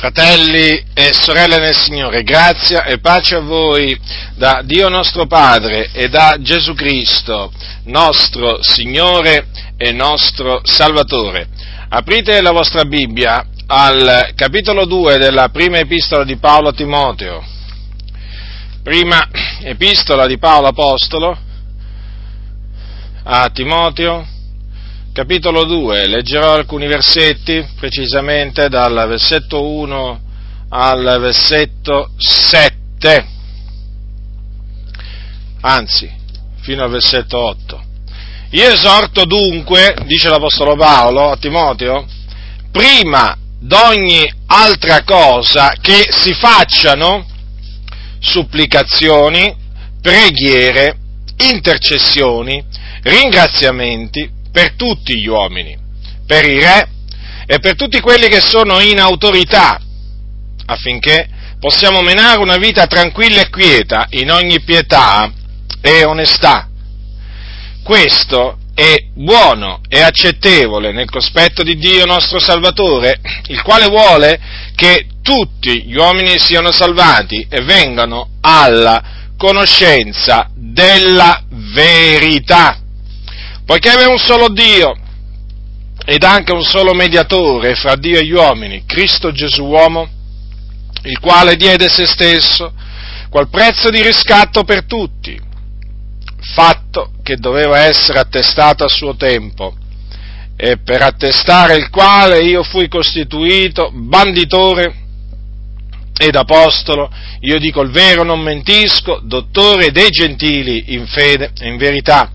Fratelli e sorelle nel Signore, grazia e pace a voi da Dio nostro Padre e da Gesù Cristo, nostro Signore e nostro Salvatore. Aprite la vostra Bibbia al capitolo 2 della prima epistola di Paolo a Timoteo. Prima epistola di Paolo Apostolo a Timoteo, capitolo 2, leggerò alcuni versetti, precisamente dal versetto 1 al versetto 7, anzi, fino al versetto 8. Io esorto dunque, dice l'Apostolo Paolo a Timoteo, prima d'ogni altra cosa che si facciano supplicazioni, preghiere, intercessioni, ringraziamenti per tutti gli uomini, per i re e per tutti quelli che sono in autorità, affinché possiamo menare una vita tranquilla e quieta in ogni pietà e onestà. Questo è buono e accettevole nel cospetto di Dio nostro Salvatore, il quale vuole che tutti gli uomini siano salvati e vengano alla conoscenza della verità poiché è un solo Dio ed anche un solo mediatore fra Dio e gli uomini, Cristo Gesù uomo, il quale diede se stesso qual prezzo di riscatto per tutti, fatto che doveva essere attestato a suo tempo, e per attestare il quale io fui costituito banditore ed apostolo, io dico il vero, non mentisco, dottore dei gentili in fede e in verità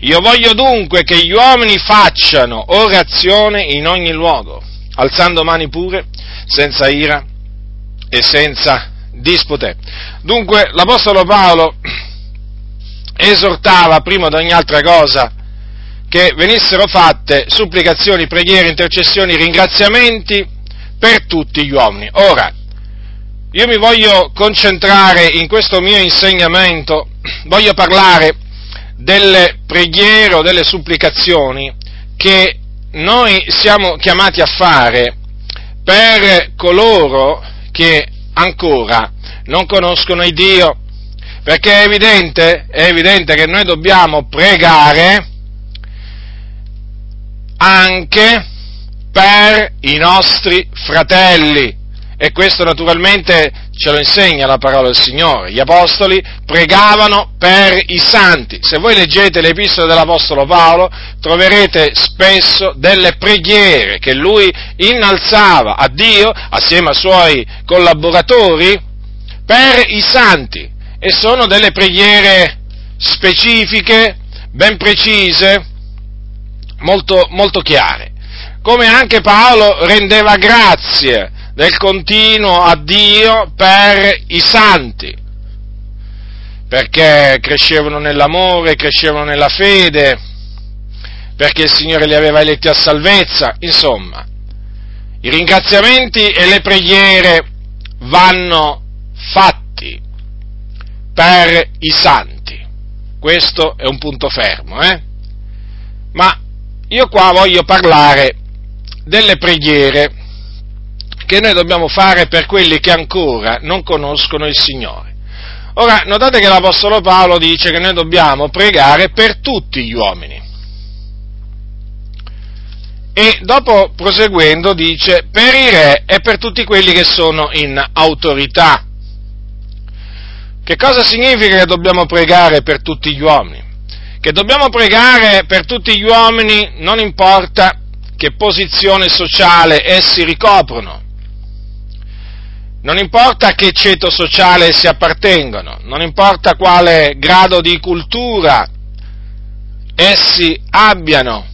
io voglio dunque che gli uomini facciano orazione in ogni luogo, alzando mani pure, senza ira e senza dispute. Dunque l'Apostolo Paolo esortava prima di ogni altra cosa che venissero fatte supplicazioni, preghiere, intercessioni, ringraziamenti per tutti gli uomini. Ora, io mi voglio concentrare in questo mio insegnamento, voglio parlare delle preghiere o delle supplicazioni che noi siamo chiamati a fare per coloro che ancora non conoscono il Dio, perché è evidente, è evidente che noi dobbiamo pregare anche per i nostri fratelli, e questo naturalmente ce lo insegna la parola del Signore. Gli apostoli pregavano per i santi. Se voi leggete le epistole dell'apostolo Paolo, troverete spesso delle preghiere che lui innalzava a Dio assieme ai suoi collaboratori per i santi. E sono delle preghiere specifiche, ben precise, molto, molto chiare. Come anche Paolo rendeva grazie del continuo a Dio per i santi, perché crescevano nell'amore, crescevano nella fede, perché il Signore li aveva eletti a salvezza, insomma, i ringraziamenti e le preghiere vanno fatti per i santi. Questo è un punto fermo, eh? Ma io qua voglio parlare delle preghiere che noi dobbiamo fare per quelli che ancora non conoscono il Signore. Ora, notate che l'Apostolo Paolo dice che noi dobbiamo pregare per tutti gli uomini. E dopo proseguendo dice per i re e per tutti quelli che sono in autorità. Che cosa significa che dobbiamo pregare per tutti gli uomini? Che dobbiamo pregare per tutti gli uomini non importa che posizione sociale essi ricoprono, non importa a che ceto sociale si appartengono, non importa quale grado di cultura essi abbiano,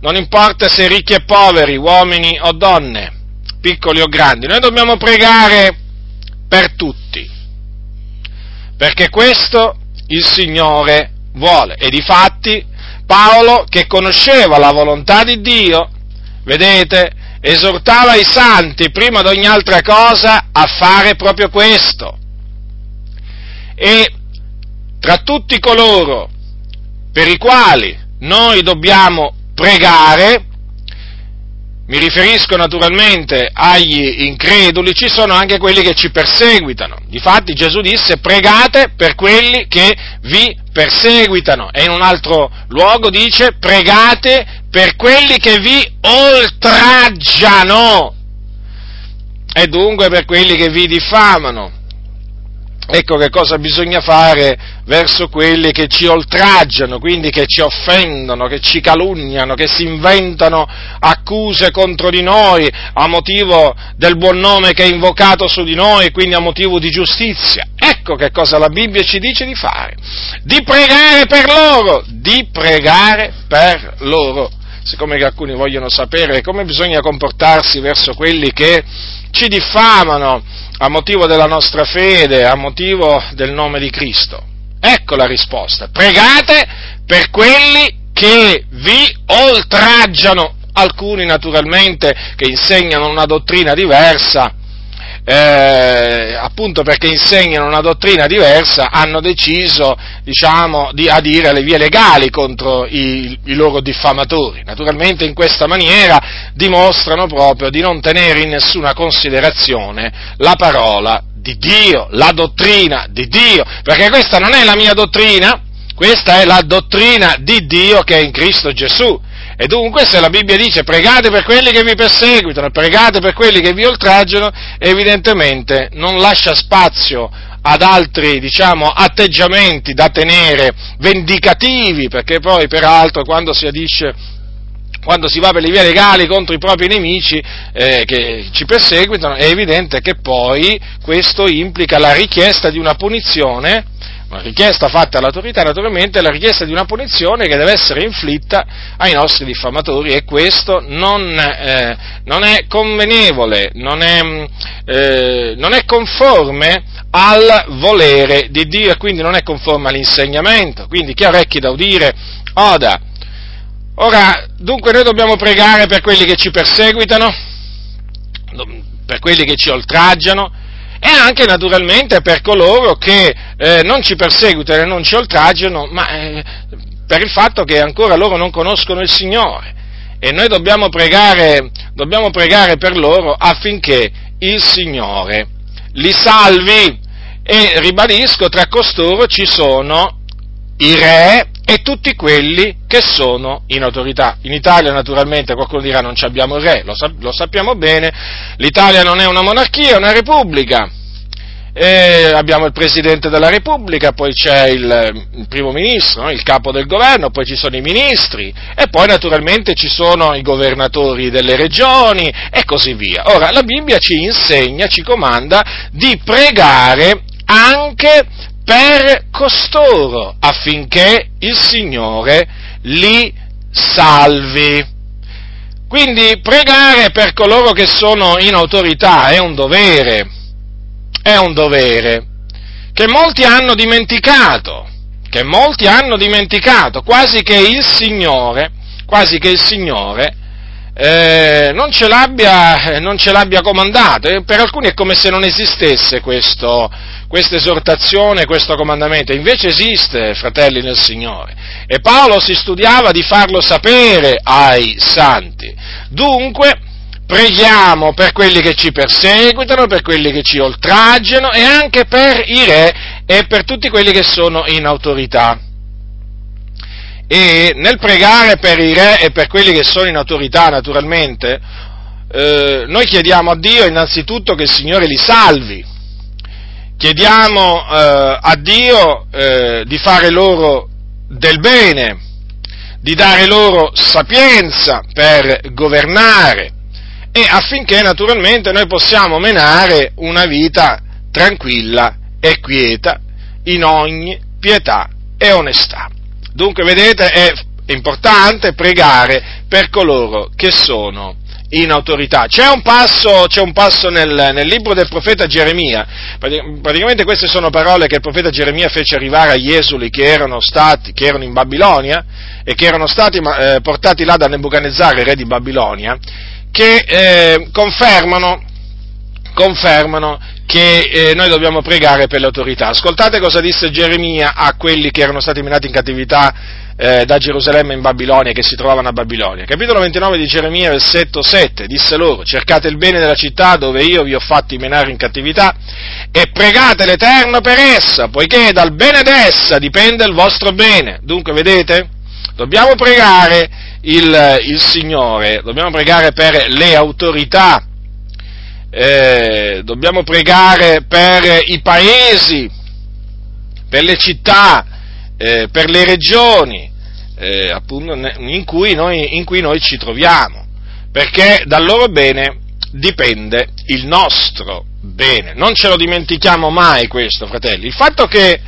non importa se ricchi e poveri, uomini o donne, piccoli o grandi, noi dobbiamo pregare per tutti, perché questo il Signore vuole. E difatti Paolo, che conosceva la volontà di Dio, vedete, esortava i santi prima di ogni altra cosa a fare proprio questo. E tra tutti coloro per i quali noi dobbiamo pregare, mi riferisco naturalmente agli increduli, ci sono anche quelli che ci perseguitano. Difatti Gesù disse pregate per quelli che vi perseguitano e in un altro luogo dice pregate per quelli che vi oltraggiano e dunque per quelli che vi diffamano. Ecco che cosa bisogna fare verso quelli che ci oltraggiano, quindi che ci offendono, che ci calunniano, che si inventano accuse contro di noi a motivo del buon nome che è invocato su di noi, quindi a motivo di giustizia. Ecco che cosa la Bibbia ci dice di fare, di pregare per loro, di pregare per loro. Siccome che alcuni vogliono sapere come bisogna comportarsi verso quelli che ci diffamano, a motivo della nostra fede, a motivo del nome di Cristo? Ecco la risposta. Pregate per quelli che vi oltraggiano, alcuni naturalmente che insegnano una dottrina diversa, eh, appunto perché insegnano una dottrina diversa, hanno deciso, diciamo, di adire le vie legali contro i, i, loro diffamatori. Naturalmente in questa maniera dimostrano proprio di non tenere in nessuna considerazione la parola di Dio, la dottrina di Dio, perché questa non è la mia dottrina, questa è la dottrina di Dio che è in Cristo Gesù. E dunque se la Bibbia dice pregate per quelli che vi perseguitano, pregate per quelli che vi oltraggiano, evidentemente non lascia spazio ad altri, diciamo, atteggiamenti da tenere vendicativi, perché poi peraltro quando si adisce quando si va per le vie legali contro i propri nemici eh, che ci perseguitano, è evidente che poi questo implica la richiesta di una punizione una richiesta fatta all'autorità naturalmente è la richiesta di una punizione che deve essere inflitta ai nostri diffamatori e questo non, eh, non è convenevole, non è, eh, non è, conforme al volere di Dio e quindi non è conforme all'insegnamento. Quindi chi ha orecchi da udire, oda. Ora, dunque noi dobbiamo pregare per quelli che ci perseguitano, per quelli che ci oltraggiano, e anche naturalmente per coloro che eh, non ci perseguitano e non ci oltraggiano, ma eh, per il fatto che ancora loro non conoscono il Signore. E noi dobbiamo pregare, dobbiamo pregare per loro affinché il Signore li salvi. E ribadisco, tra costoro ci sono i re e tutti quelli che sono in autorità. In Italia naturalmente qualcuno dirà non abbiamo re, lo, lo, sappiamo bene, l'Italia non è una monarchia, è una repubblica. E abbiamo il Presidente della Repubblica, poi c'è il, il primo ministro, no? il capo del governo, poi ci sono i ministri e poi naturalmente ci sono i governatori delle regioni e così via. Ora, la Bibbia ci insegna, ci comanda di pregare anche per costoro affinché il Signore li salvi. Quindi pregare per coloro che sono in autorità è un dovere, è un dovere che molti hanno dimenticato, che molti hanno dimenticato, quasi che il Signore, quasi che il Signore eh, non, ce non, ce l'abbia, comandato. Per alcuni è come se non esistesse questo, questa esortazione, questo comandamento. Invece esiste, fratelli nel Signore. E Paolo si studiava di farlo sapere ai santi. Dunque, preghiamo per quelli che ci perseguitano, per quelli che ci oltraggiano e anche per i re e per tutti quelli che sono in autorità e nel pregare per i re e per quelli che sono in autorità naturalmente, eh, noi chiediamo a Dio innanzitutto che il Signore li salvi, chiediamo eh, a Dio eh, di fare loro del bene, di dare loro sapienza per governare e affinché naturalmente noi possiamo menare una vita tranquilla e quieta in ogni pietà e onestà. Dunque, vedete, è importante pregare per coloro che sono in autorità. C'è un passo, c'è un passo nel, nel, libro del profeta Geremia, praticamente queste sono parole che il profeta Geremia fece arrivare agli esuli che erano, stati, che erano in Babilonia e che erano stati eh, portati là da Nebuchadnezzar, re di Babilonia, che eh, confermano, confermano che eh, noi dobbiamo pregare per le autorità. Ascoltate cosa disse Geremia a quelli che erano stati minati in cattività eh, da Gerusalemme in Babilonia, che si trovavano a Babilonia. Capitolo 29 di Geremia, versetto 7, disse loro, cercate il bene della città dove io vi ho fatti menare in cattività e pregate l'Eterno per essa, poiché dal bene d'essa dipende il vostro bene. Dunque, vedete? Dobbiamo pregare il, il Signore, dobbiamo pregare per le autorità, eh, dobbiamo pregare per i paesi, per le città, eh, per le regioni eh, appunto, in, cui noi, in cui noi ci troviamo, perché dal loro bene dipende il nostro bene. Non ce lo dimentichiamo mai questo, fratelli. Il fatto che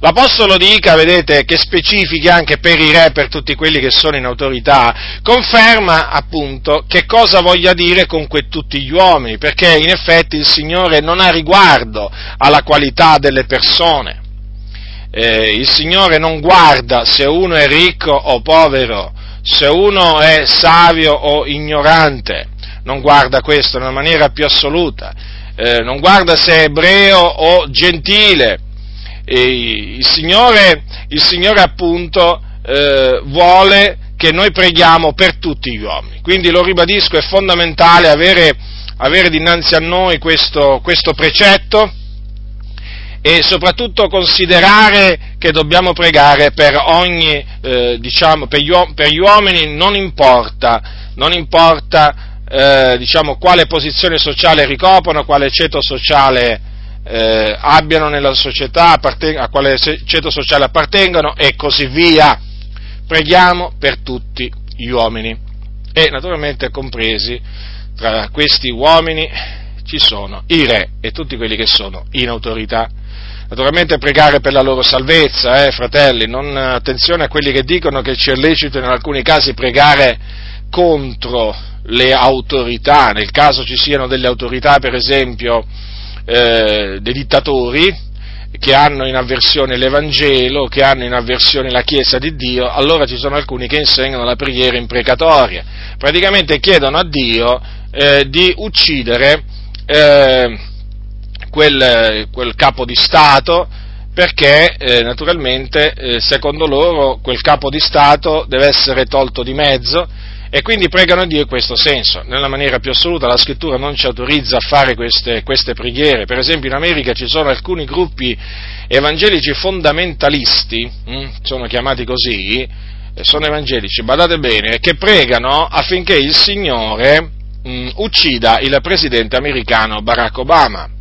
l'Apostolo dica, vedete, che specifichi anche per i re, per tutti quelli che sono in autorità, conferma appunto che cosa voglia dire con que tutti gli uomini, perché in effetti il Signore non ha riguardo alla qualità delle persone. Eh, il Signore non guarda se uno è ricco o povero, se uno è savio o ignorante, non guarda questo in una maniera più assoluta, eh, non guarda se è ebreo o gentile. Il Signore, il, Signore, appunto eh, vuole che noi preghiamo per tutti gli uomini. Quindi lo ribadisco, è fondamentale avere, avere dinanzi a noi questo, questo precetto e soprattutto considerare che dobbiamo pregare per ogni, eh, diciamo, per gli, per gli, uomini non importa, non importa eh, diciamo, quale posizione sociale ricoprono, quale ceto sociale eh, abbiano nella società, a quale ceto sociale appartengono e così via. Preghiamo per tutti gli uomini e naturalmente compresi tra questi uomini ci sono i re e tutti quelli che sono in autorità. Naturalmente pregare per la loro salvezza, eh, fratelli, non, attenzione a quelli che dicono che ci è lecito in alcuni casi pregare contro le autorità, nel caso ci siano delle autorità, per esempio, eh, dei dittatori, che hanno in avversione l'Evangelo, che hanno in avversione la Chiesa di Dio, allora ci sono alcuni che insegnano la preghiera imprecatoria. Praticamente chiedono a Dio eh, di uccidere eh, quel, quel capo di Stato, perché eh, naturalmente eh, secondo loro quel capo di Stato deve essere tolto di mezzo e quindi pregano Dio in questo senso. Nella maniera più assoluta la scrittura non ci autorizza a fare queste, queste preghiere. Per esempio in America ci sono alcuni gruppi evangelici fondamentalisti, hm, sono chiamati così, eh, sono evangelici, badate bene, che pregano affinché il Signore mh, uccida il presidente americano Barack Obama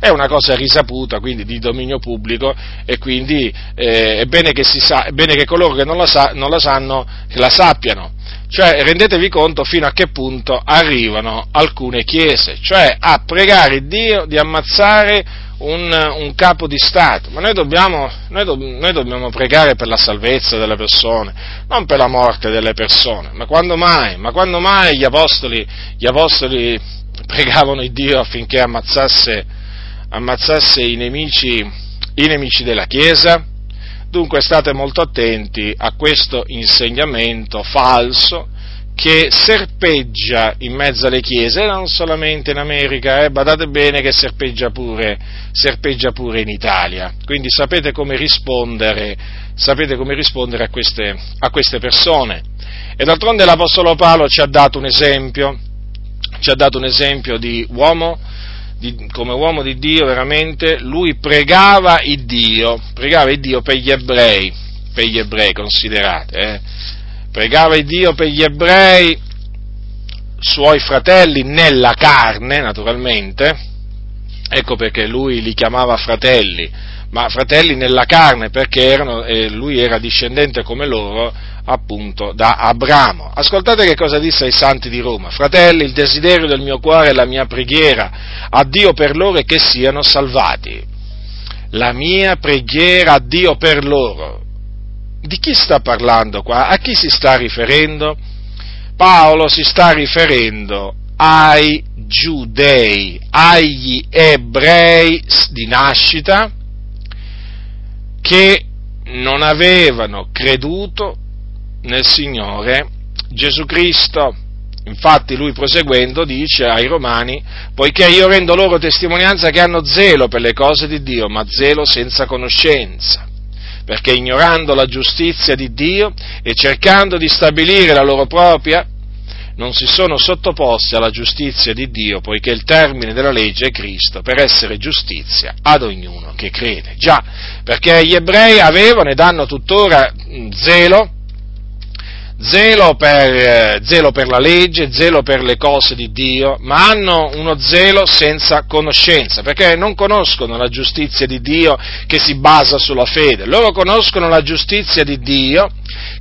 è una cosa risaputa, quindi di dominio pubblico e quindi eh, è, bene sa, è, bene che coloro che non la, sa, non la sanno la sappiano. Cioè, rendetevi conto fino a che punto arrivano alcune chiese, cioè a pregare Dio di ammazzare un, un capo di Stato, ma noi dobbiamo, noi, do, noi dobbiamo, pregare per la salvezza delle persone, non per la morte delle persone, ma quando mai, ma quando mai gli apostoli, gli apostoli pregavano il Dio affinché ammazzasse ammazzasse i nemici, i nemici della Chiesa? Dunque state molto attenti a questo insegnamento falso che serpeggia in mezzo alle chiese, non solamente in America, eh, badate bene che serpeggia pure, serpeggia pure in Italia. Quindi sapete come rispondere, sapete come rispondere a, queste, a queste persone. E d'altronde l'Apostolo Paolo ci ha dato un esempio, ci ha dato un esempio di uomo di, come uomo di Dio veramente, lui pregava il Dio, pregava il Dio per gli ebrei, per gli ebrei considerate, eh? pregava il Dio per gli ebrei, suoi fratelli nella carne naturalmente, ecco perché lui li chiamava fratelli, ma fratelli nella carne perché erano, eh, lui era discendente come loro appunto da Abramo. Ascoltate che cosa disse ai santi di Roma. Fratelli, il desiderio del mio cuore e la mia preghiera a Dio per loro è che siano salvati. La mia preghiera a Dio per loro. Di chi sta parlando qua? A chi si sta riferendo? Paolo si sta riferendo ai giudei, agli ebrei di nascita che non avevano creduto nel Signore Gesù Cristo. Infatti lui proseguendo dice ai Romani, poiché io rendo loro testimonianza che hanno zelo per le cose di Dio, ma zelo senza conoscenza, perché ignorando la giustizia di Dio e cercando di stabilire la loro propria, non si sono sottoposti alla giustizia di Dio, poiché il termine della legge è Cristo, per essere giustizia ad ognuno che crede. Già, perché gli ebrei avevano e danno tuttora zelo zelo per, eh, zelo per, la legge, zelo per le cose di Dio, ma hanno uno zelo senza conoscenza, perché non conoscono la giustizia di Dio che si basa sulla fede, loro conoscono la giustizia di Dio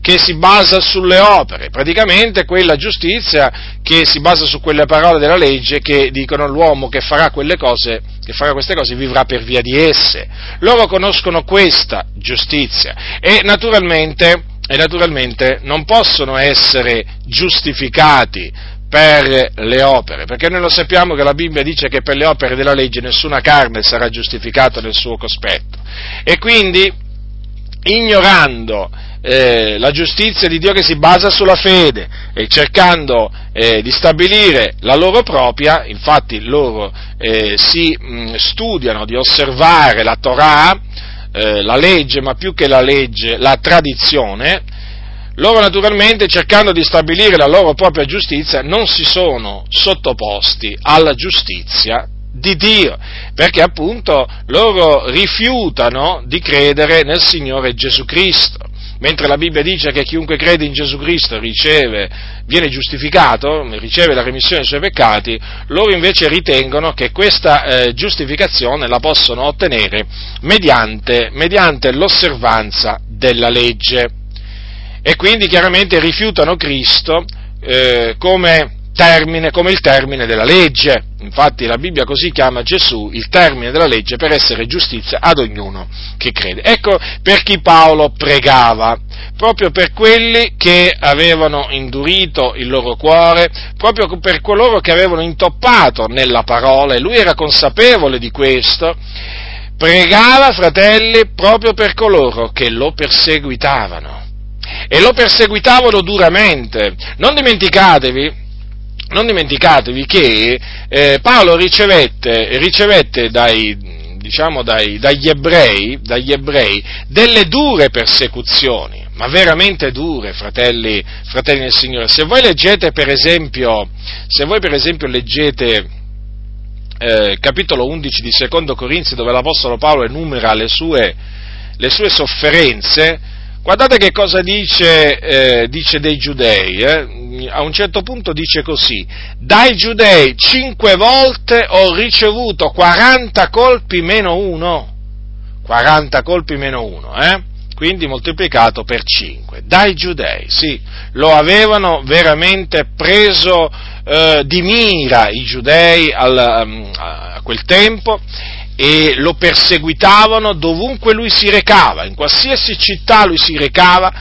che si basa sulle opere, praticamente quella giustizia che si basa su quelle parole della legge che dicono l'uomo che farà quelle cose, che farà queste cose vivrà per via di esse. Loro conoscono questa giustizia e naturalmente e naturalmente non possono essere giustificati per le opere, perché noi lo sappiamo che la Bibbia dice che per le opere della legge nessuna carne sarà giustificata nel suo cospetto. E quindi, ignorando eh, la giustizia di Dio che si basa sulla fede e cercando eh, di stabilire la loro propria, infatti loro eh, si mh, studiano di osservare la Torah, eh, la legge, ma più che la legge, la tradizione, loro naturalmente cercando di stabilire la loro propria giustizia non si sono sottoposti alla giustizia di Dio, perché appunto loro rifiutano di credere nel Signore Gesù Cristo mentre la Bibbia dice che chiunque crede in Gesù Cristo riceve, viene giustificato, riceve la remissione dei suoi peccati, loro invece ritengono che questa eh, giustificazione la possono ottenere mediante, mediante l'osservanza della legge. E quindi chiaramente rifiutano Cristo eh, come termine, come il termine della legge. Infatti la Bibbia così chiama Gesù il termine della legge per essere giustizia ad ognuno che crede. Ecco per chi Paolo pregava, proprio per quelli che avevano indurito il loro cuore, proprio per coloro che avevano intoppato nella parola e lui era consapevole di questo. Pregava, fratelli, proprio per coloro che lo perseguitavano. E lo perseguitavano duramente. Non dimenticatevi non dimenticatevi che eh, Paolo ricevette, ricevette dai, diciamo dai, dagli, ebrei, dagli, ebrei, delle dure persecuzioni, ma veramente dure, fratelli, fratelli del Signore. Se voi leggete, per esempio, se voi per esempio leggete eh, capitolo 11 di Secondo Corinzi, dove l'Apostolo Paolo enumera le sue, le sue sofferenze, Guardate che cosa dice, eh, dice dei giudei, eh? a un certo punto dice così, dai giudei cinque volte ho ricevuto 40 colpi meno uno, 40 colpi meno uno, eh? quindi moltiplicato per 5, dai giudei, sì, lo avevano veramente preso eh, di mira i giudei al, um, a quel tempo e lo perseguitavano dovunque lui si recava, in qualsiasi città lui si recava,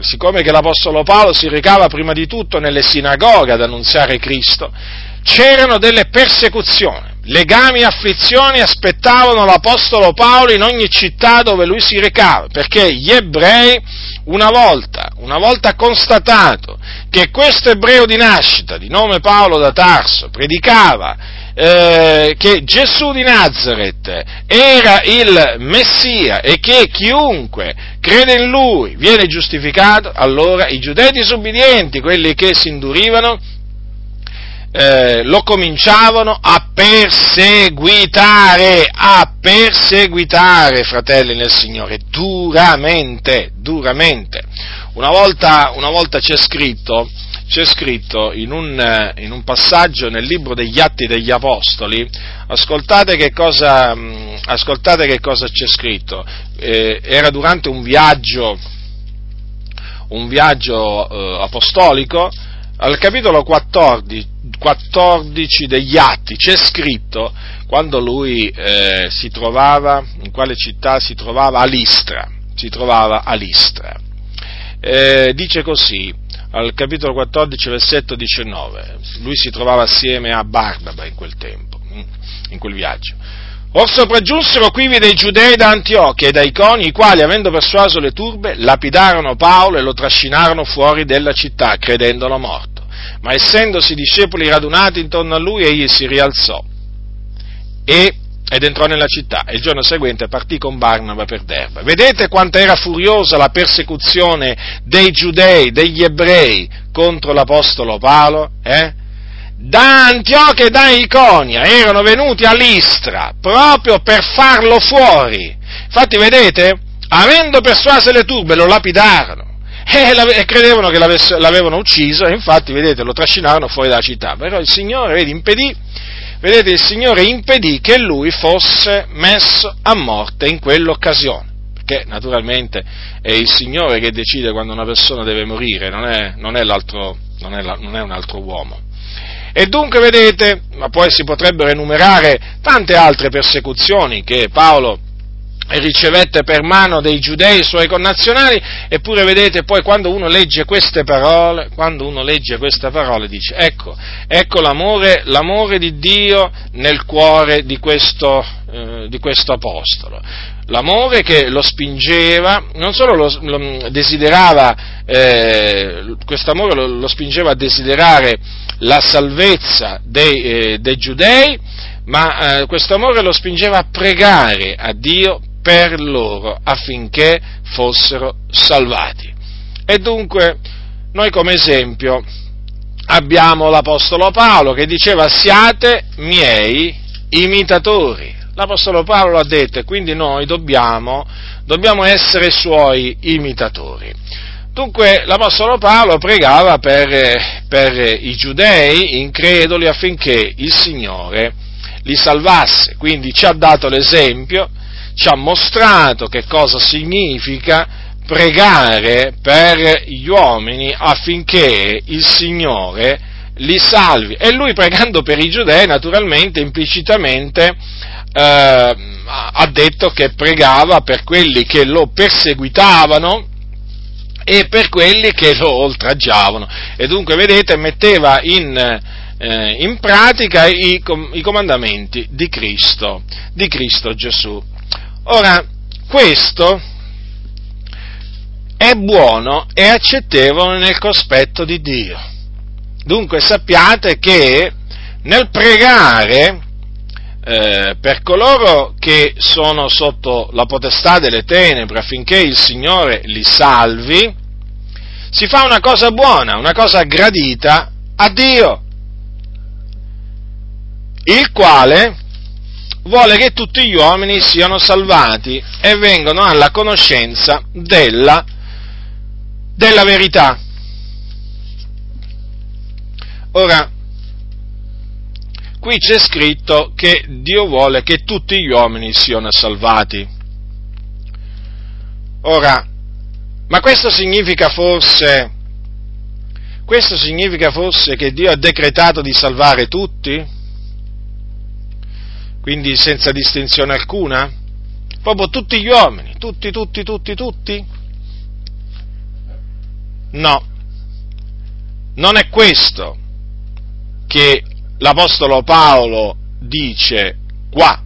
siccome che l'Apostolo Paolo si recava prima di tutto nelle sinagoghe ad annunziare Cristo, c'erano delle persecuzioni, legami e afflizioni aspettavano l'Apostolo Paolo in ogni città dove lui si recava, perché gli ebrei, una volta, una volta constatato che questo ebreo di nascita, di nome Paolo da Tarso, predicava eh, che Gesù di Nazareth era il Messia e che chiunque crede in lui viene giustificato, allora i giudei disobbedienti, quelli che si indurivano, eh, lo cominciavano a perseguitare, a perseguitare, fratelli nel Signore, duramente, duramente. Una volta, una volta c'è scritto c'è scritto in un, eh, in un, passaggio nel libro degli Atti degli Apostoli, ascoltate che cosa, mm, ascoltate che cosa c'è scritto, eh, era durante un viaggio, un viaggio eh, apostolico, al capitolo 14, 14, degli Atti c'è scritto quando lui eh, si trovava, in quale città si trovava? A Listra, si trovava a Listra. Eh, dice così, al capitolo 14, versetto 19. Lui si trovava assieme a Barbaba in quel tempo, mm, in quel viaggio. Or sopraggiunsero quivi dei giudei da Antiochia e da Iconi, i quali, avendo persuaso le turbe, lapidarono Paolo e lo trascinarono fuori della città, credendolo morto. Ma essendosi discepoli radunati intorno a lui, egli si rialzò e, ed entrò nella città e il giorno seguente partì con Barnaba per Derba. Vedete quanto era furiosa la persecuzione dei giudei, degli ebrei contro l'Apostolo Paolo? Eh? da Antiochia e da Iconia, erano venuti a Listra proprio per farlo fuori. Infatti, vedete, avendo persuase le turbe, lo lapidarono e, credevano che l'avevano ucciso e infatti, vedete, lo trascinarono fuori dalla città. Però il Signore, vedi, impedì, vedete, il Signore impedì che lui fosse messo a morte in quell'occasione. Perché naturalmente è il Signore che decide quando una persona deve morire, non è, non è, non è, non è un altro uomo. E dunque vedete, ma poi si potrebbero enumerare tante altre persecuzioni che Paolo ricevette per mano dei giudei suoi connazionali, eppure vedete poi quando uno legge queste parole, quando uno legge queste parole dice ecco, ecco l'amore, l'amore di Dio nel cuore di questo, eh, di questo apostolo. L'amore che lo spingeva, non solo lo, lo desiderava, eh, questo amore lo, lo spingeva a desiderare la salvezza dei, eh, dei giudei, ma eh, questo amore lo spingeva a pregare a Dio per loro affinché fossero salvati. E dunque noi come esempio abbiamo l'Apostolo Paolo che diceva siate miei imitatori. L'Apostolo Paolo ha detto e quindi noi dobbiamo, dobbiamo essere suoi imitatori. Dunque l'Apostolo Paolo pregava per, per i giudei increduli affinché il Signore li salvasse, quindi ci ha dato l'esempio, ci ha mostrato che cosa significa pregare per gli uomini affinché il Signore li salvi. E lui pregando per i giudei, naturalmente, implicitamente, eh, ha detto che pregava per quelli che lo perseguitavano e per quelli che lo oltraggiavano. E dunque, vedete, metteva in, eh, in pratica i, i, comandamenti di Cristo, di Cristo Gesù. Ora, questo è buono e accettevole nel cospetto di Dio. Dunque sappiate che nel pregare eh, per coloro che sono sotto la potestà delle tenebre affinché il Signore li salvi, si fa una cosa buona, una cosa gradita a Dio, il quale vuole che tutti gli uomini siano salvati e vengano alla conoscenza della, della verità. Ora, qui c'è scritto che Dio vuole che tutti gli uomini siano salvati. Ora, ma questo significa forse, questo significa forse che Dio ha decretato di salvare tutti? Quindi senza distinzione alcuna? Proprio tutti gli uomini, tutti, tutti, tutti, tutti? No, non è questo che l'Apostolo Paolo dice qua,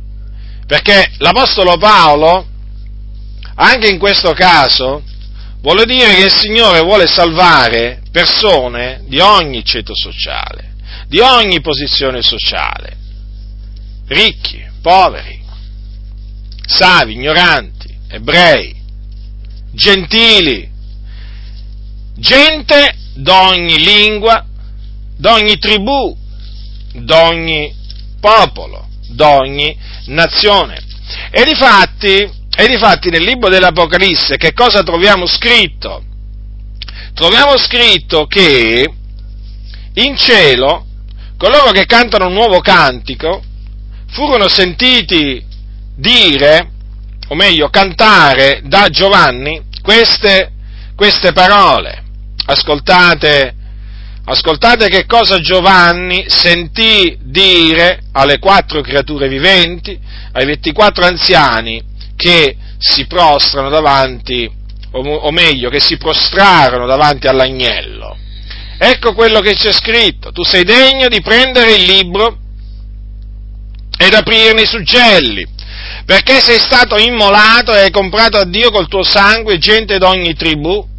perché l'Apostolo Paolo, anche in questo caso, vuole dire che il Signore vuole salvare persone di ogni ceto sociale, di ogni posizione sociale, ricchi, poveri, savi, ignoranti, ebrei, gentili, gente d'ogni lingua, d'ogni tribù, d'ogni popolo, d'ogni nazione. E difatti, e difatti nel libro dell'Apocalisse che cosa troviamo scritto? Troviamo scritto che in cielo coloro che cantano un nuovo cantico furono sentiti dire, o meglio cantare da Giovanni queste, queste parole. Ascoltate Ascoltate che cosa Giovanni sentì dire alle quattro creature viventi, ai 24 anziani che si prostrano davanti, o meglio, che si prostrarono davanti all'agnello. Ecco quello che c'è scritto. Tu sei degno di prendere il libro ed aprirne i suggelli, perché sei stato immolato e hai comprato a Dio col tuo sangue gente d'ogni tribù,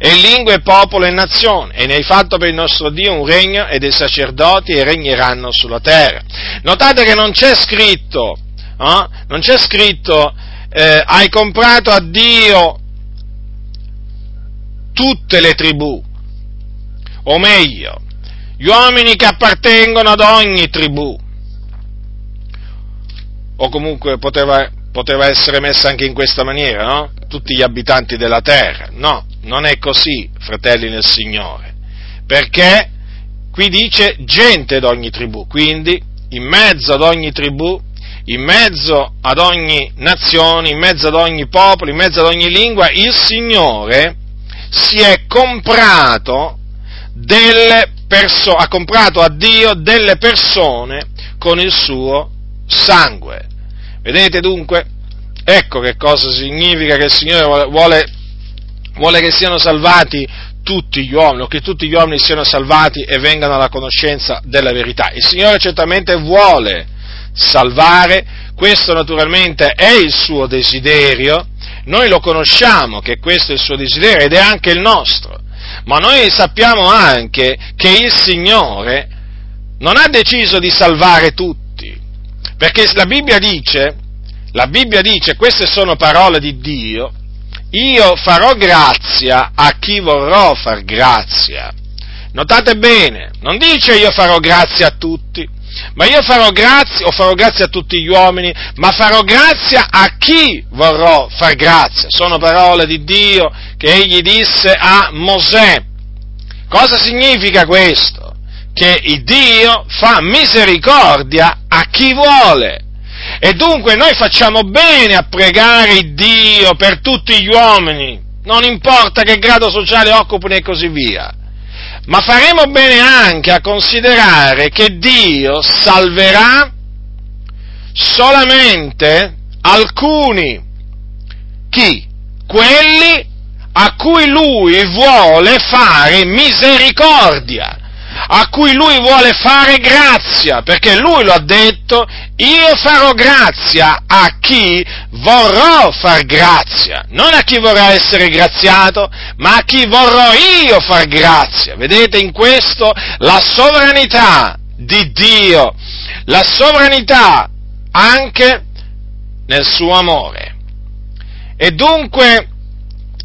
e lingua e popolo e nazione, e ne hai fatto per il nostro Dio un regno e dei sacerdoti e regneranno sulla terra. Notate che non c'è scritto, eh? non c'è scritto, eh, hai comprato a Dio tutte le tribù, o meglio, gli uomini che appartengono ad ogni tribù, o comunque poteva, poteva essere messa anche in questa maniera, no? Tutti gli abitanti della terra. No, non è così, fratelli nel Signore, perché qui dice gente d'ogni tribù, quindi in mezzo ad ogni tribù, in mezzo ad ogni nazione, in mezzo ad ogni popolo, in mezzo ad ogni lingua, il Signore si è comprato delle perso- ha comprato a Dio delle persone con il suo sangue. Vedete dunque? Ecco che cosa significa che il Signore vuole, vuole che siano salvati tutti gli uomini, o che tutti gli uomini siano salvati e vengano alla conoscenza della verità. Il Signore certamente vuole salvare, questo naturalmente è il suo desiderio, noi lo conosciamo che questo è il suo desiderio ed è anche il nostro, ma noi sappiamo anche che il Signore non ha deciso di salvare tutti, perché la Bibbia dice, la Bibbia dice, queste sono parole di Dio, io farò grazia a chi vorrò far grazia. Notate bene, non dice io farò grazia a tutti, ma io farò grazia, o farò grazia a tutti gli uomini, ma farò grazia a chi vorrò far grazia. Sono parole di Dio che egli disse a Mosè. Cosa significa questo? Che Dio fa misericordia a chi vuole. E dunque noi facciamo bene a pregare Dio per tutti gli uomini, non importa che grado sociale occupino e così via ma faremo bene anche a considerare che Dio salverà solamente alcuni. Chi? Quelli a cui lui vuole fare misericordia a cui lui vuole fare grazia, perché lui lo ha detto, io farò grazia a chi vorrò far grazia, non a chi vorrà essere graziato, ma a chi vorrò io far grazia. Vedete in questo la sovranità di Dio, la sovranità anche nel suo amore. E dunque,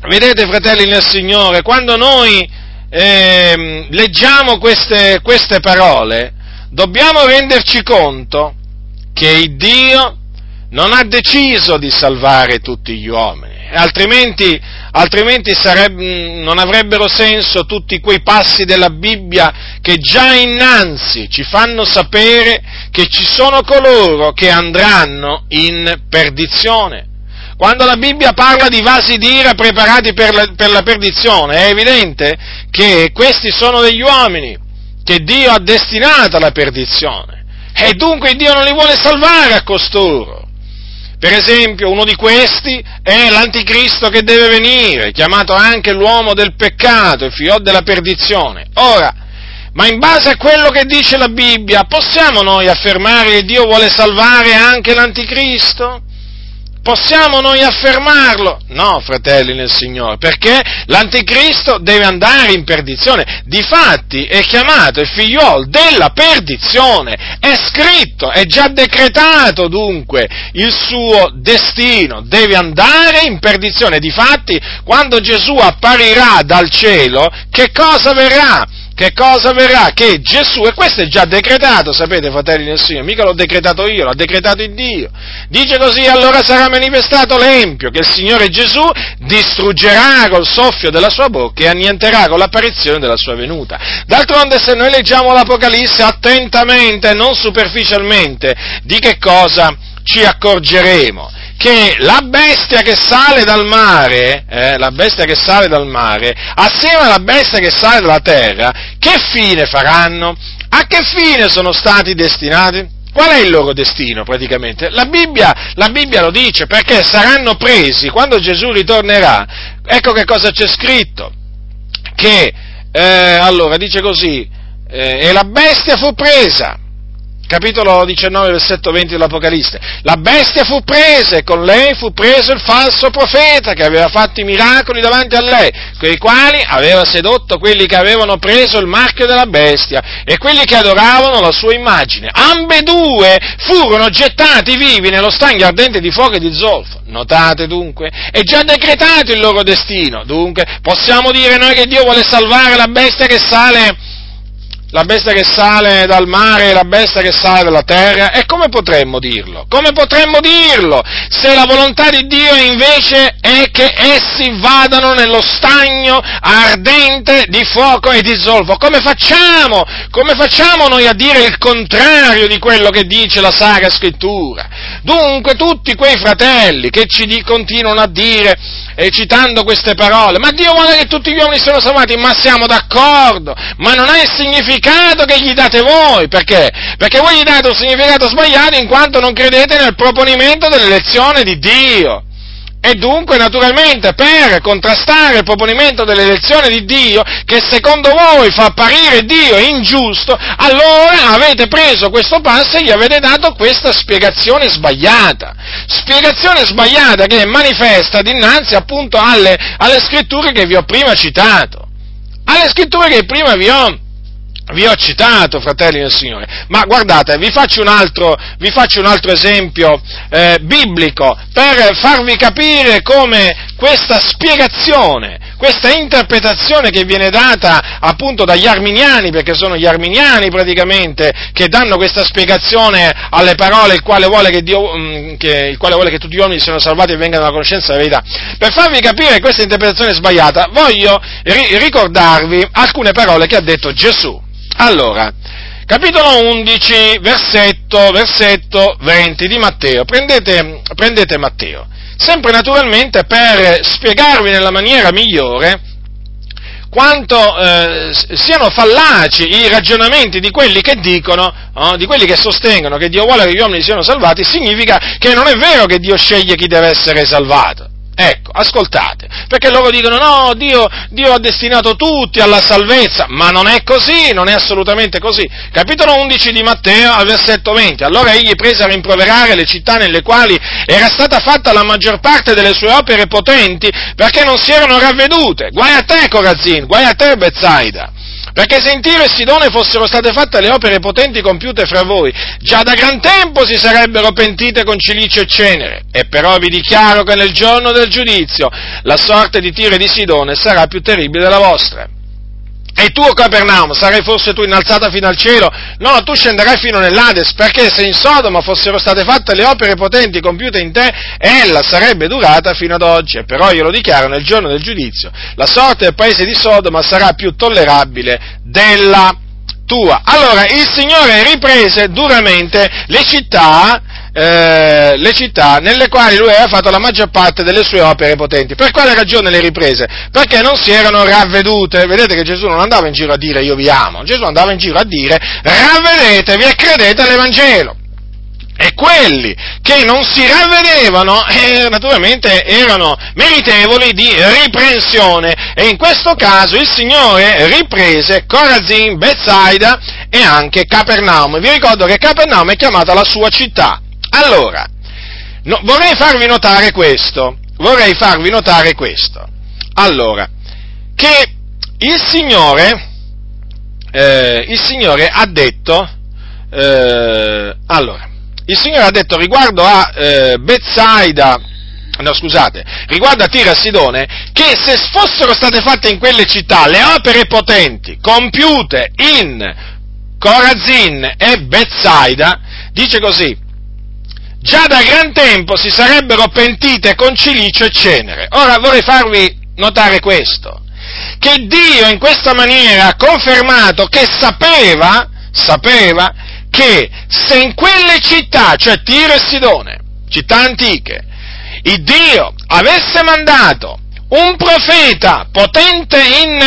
vedete fratelli nel Signore, quando noi eh, leggiamo queste, queste parole, dobbiamo renderci conto che Dio non ha deciso di salvare tutti gli uomini, altrimenti, altrimenti sareb- non avrebbero senso tutti quei passi della Bibbia che già innanzi ci fanno sapere che ci sono coloro che andranno in perdizione. Quando la Bibbia parla di vasi d'ira preparati per la, per la perdizione, è evidente che questi sono degli uomini che Dio ha destinato alla perdizione. E dunque Dio non li vuole salvare a costoro. Per esempio, uno di questi è l'anticristo che deve venire, chiamato anche l'uomo del peccato, il figlio della perdizione. Ora, ma in base a quello che dice la Bibbia, possiamo noi affermare che Dio vuole salvare anche l'anticristo? Possiamo noi affermarlo? No, fratelli nel Signore, perché l'anticristo deve andare in perdizione. Difatti è chiamato il figliuolo della perdizione. È scritto, è già decretato dunque il suo destino. Deve andare in perdizione. Difatti, quando Gesù apparirà dal cielo, che cosa verrà? Che cosa avverrà? Che Gesù, e questo è già decretato, sapete fratelli del Signore, mica l'ho decretato io, l'ha decretato il Dio. Dice così, allora sarà manifestato l'empio, che il Signore Gesù distruggerà col soffio della sua bocca e annienterà con l'apparizione della sua venuta. D'altronde se noi leggiamo l'Apocalisse attentamente, non superficialmente, di che cosa ci accorgeremo? Che la bestia che sale dal mare, eh, la bestia che sale dal mare, assieme alla bestia che sale dalla terra, che fine faranno? A che fine sono stati destinati? Qual è il loro destino praticamente? La Bibbia, la Bibbia, lo dice perché saranno presi quando Gesù ritornerà. Ecco che cosa c'è scritto. Che, eh, allora, dice così, eh, e la bestia fu presa capitolo 19, versetto 20 dell'Apocalisse. La bestia fu presa e con lei fu preso il falso profeta che aveva fatto i miracoli davanti a lei, quei quali aveva sedotto quelli che avevano preso il marchio della bestia e quelli che adoravano la sua immagine. Ambedue furono gettati vivi nello stagno ardente di fuoco e di zolfo. Notate dunque, è già decretato il loro destino. Dunque, possiamo dire noi che Dio vuole salvare la bestia che sale la bestia che sale dal mare e la bestia che sale dalla terra? E come potremmo dirlo? Come potremmo dirlo? Se la volontà di Dio invece è che essi vadano nello stagno ardente di fuoco e di zolfo. Come facciamo? Come facciamo noi a dire il contrario di quello che dice la Sacra Scrittura? Dunque tutti quei fratelli che ci continuano a dire, eh, citando queste parole, ma Dio vuole che tutti gli uomini siano salvati, ma siamo d'accordo, ma non ha il significato che gli date voi, perché? Perché voi gli date un significato sbagliato in quanto non credete nel proponimento dell'elezione di Dio. E dunque, naturalmente, per contrastare il proponimento dell'elezione di Dio, che secondo voi fa apparire Dio ingiusto, allora avete preso questo passo e gli avete dato questa spiegazione sbagliata. Spiegazione sbagliata che manifesta dinanzi appunto alle, alle scritture che vi ho prima citato. Alle scritture che prima vi ho vi ho citato, fratelli del Signore, ma guardate, vi faccio un altro, faccio un altro esempio eh, biblico per farvi capire come questa spiegazione, questa interpretazione che viene data appunto dagli arminiani, perché sono gli arminiani praticamente che danno questa spiegazione alle parole, il quale vuole che, Dio, mm, che, il quale vuole che tutti gli uomini siano salvati e vengano alla conoscenza della verità. Per farvi capire questa interpretazione sbagliata, voglio ri- ricordarvi alcune parole che ha detto Gesù. Allora, capitolo 11, versetto, versetto 20 di Matteo. Prendete, prendete Matteo. Sempre naturalmente per spiegarvi nella maniera migliore quanto eh, siano fallaci i ragionamenti di quelli che dicono, oh, di quelli che sostengono che Dio vuole che gli uomini siano salvati, significa che non è vero che Dio sceglie chi deve essere salvato. Ecco, ascoltate, perché loro dicono no, Dio, Dio, ha destinato tutti alla salvezza, ma non è così, non è assolutamente così. Capitolo 11 di Matteo al versetto 20, allora egli prese a rimproverare le città nelle quali era stata fatta la maggior parte delle sue opere potenti perché non si erano ravvedute. Guai a te Corazin, guai a te Bezzaida. Perché se in Tiro e Sidone fossero state fatte le opere potenti compiute fra voi, già da gran tempo si sarebbero pentite con cilicio e cenere. E però vi dichiaro che nel giorno del giudizio la sorte di Tiro e di Sidone sarà più terribile della vostra. E tu, Capernaum, sarai forse tu innalzata fino al cielo? No, tu scenderai fino nell'Ades, perché se in Sodoma fossero state fatte le opere potenti compiute in te, ella sarebbe durata fino ad oggi. E però io lo dichiaro nel giorno del giudizio, la sorte del paese di Sodoma sarà più tollerabile della tua. Allora, il Signore riprese duramente le città eh, le città nelle quali lui aveva fatto la maggior parte delle sue opere potenti. Per quale ragione le riprese? Perché non si erano ravvedute. Vedete che Gesù non andava in giro a dire io vi amo, Gesù andava in giro a dire ravvedetevi e credete all'Evangelo. E quelli che non si ravvedevano, eh, naturalmente, erano meritevoli di riprensione. E in questo caso il Signore riprese Corazin, Bethsaida e anche Capernaum. Vi ricordo che Capernaum è chiamata la sua città. Allora, no, vorrei farvi notare questo, vorrei farvi notare questo. Allora, che il Signore, eh, il Signore ha detto, eh, allora, il Signore ha detto riguardo a eh, Bezzaida, no scusate, riguardo a Tira e Sidone, che se fossero state fatte in quelle città le opere potenti compiute in Corazin e Bezzaida, dice così, già da gran tempo si sarebbero pentite con cilicio e cenere. Ora vorrei farvi notare questo, che Dio in questa maniera ha confermato che sapeva, sapeva che se in quelle città, cioè Tiro e Sidone, città antiche, il Dio avesse mandato un profeta potente in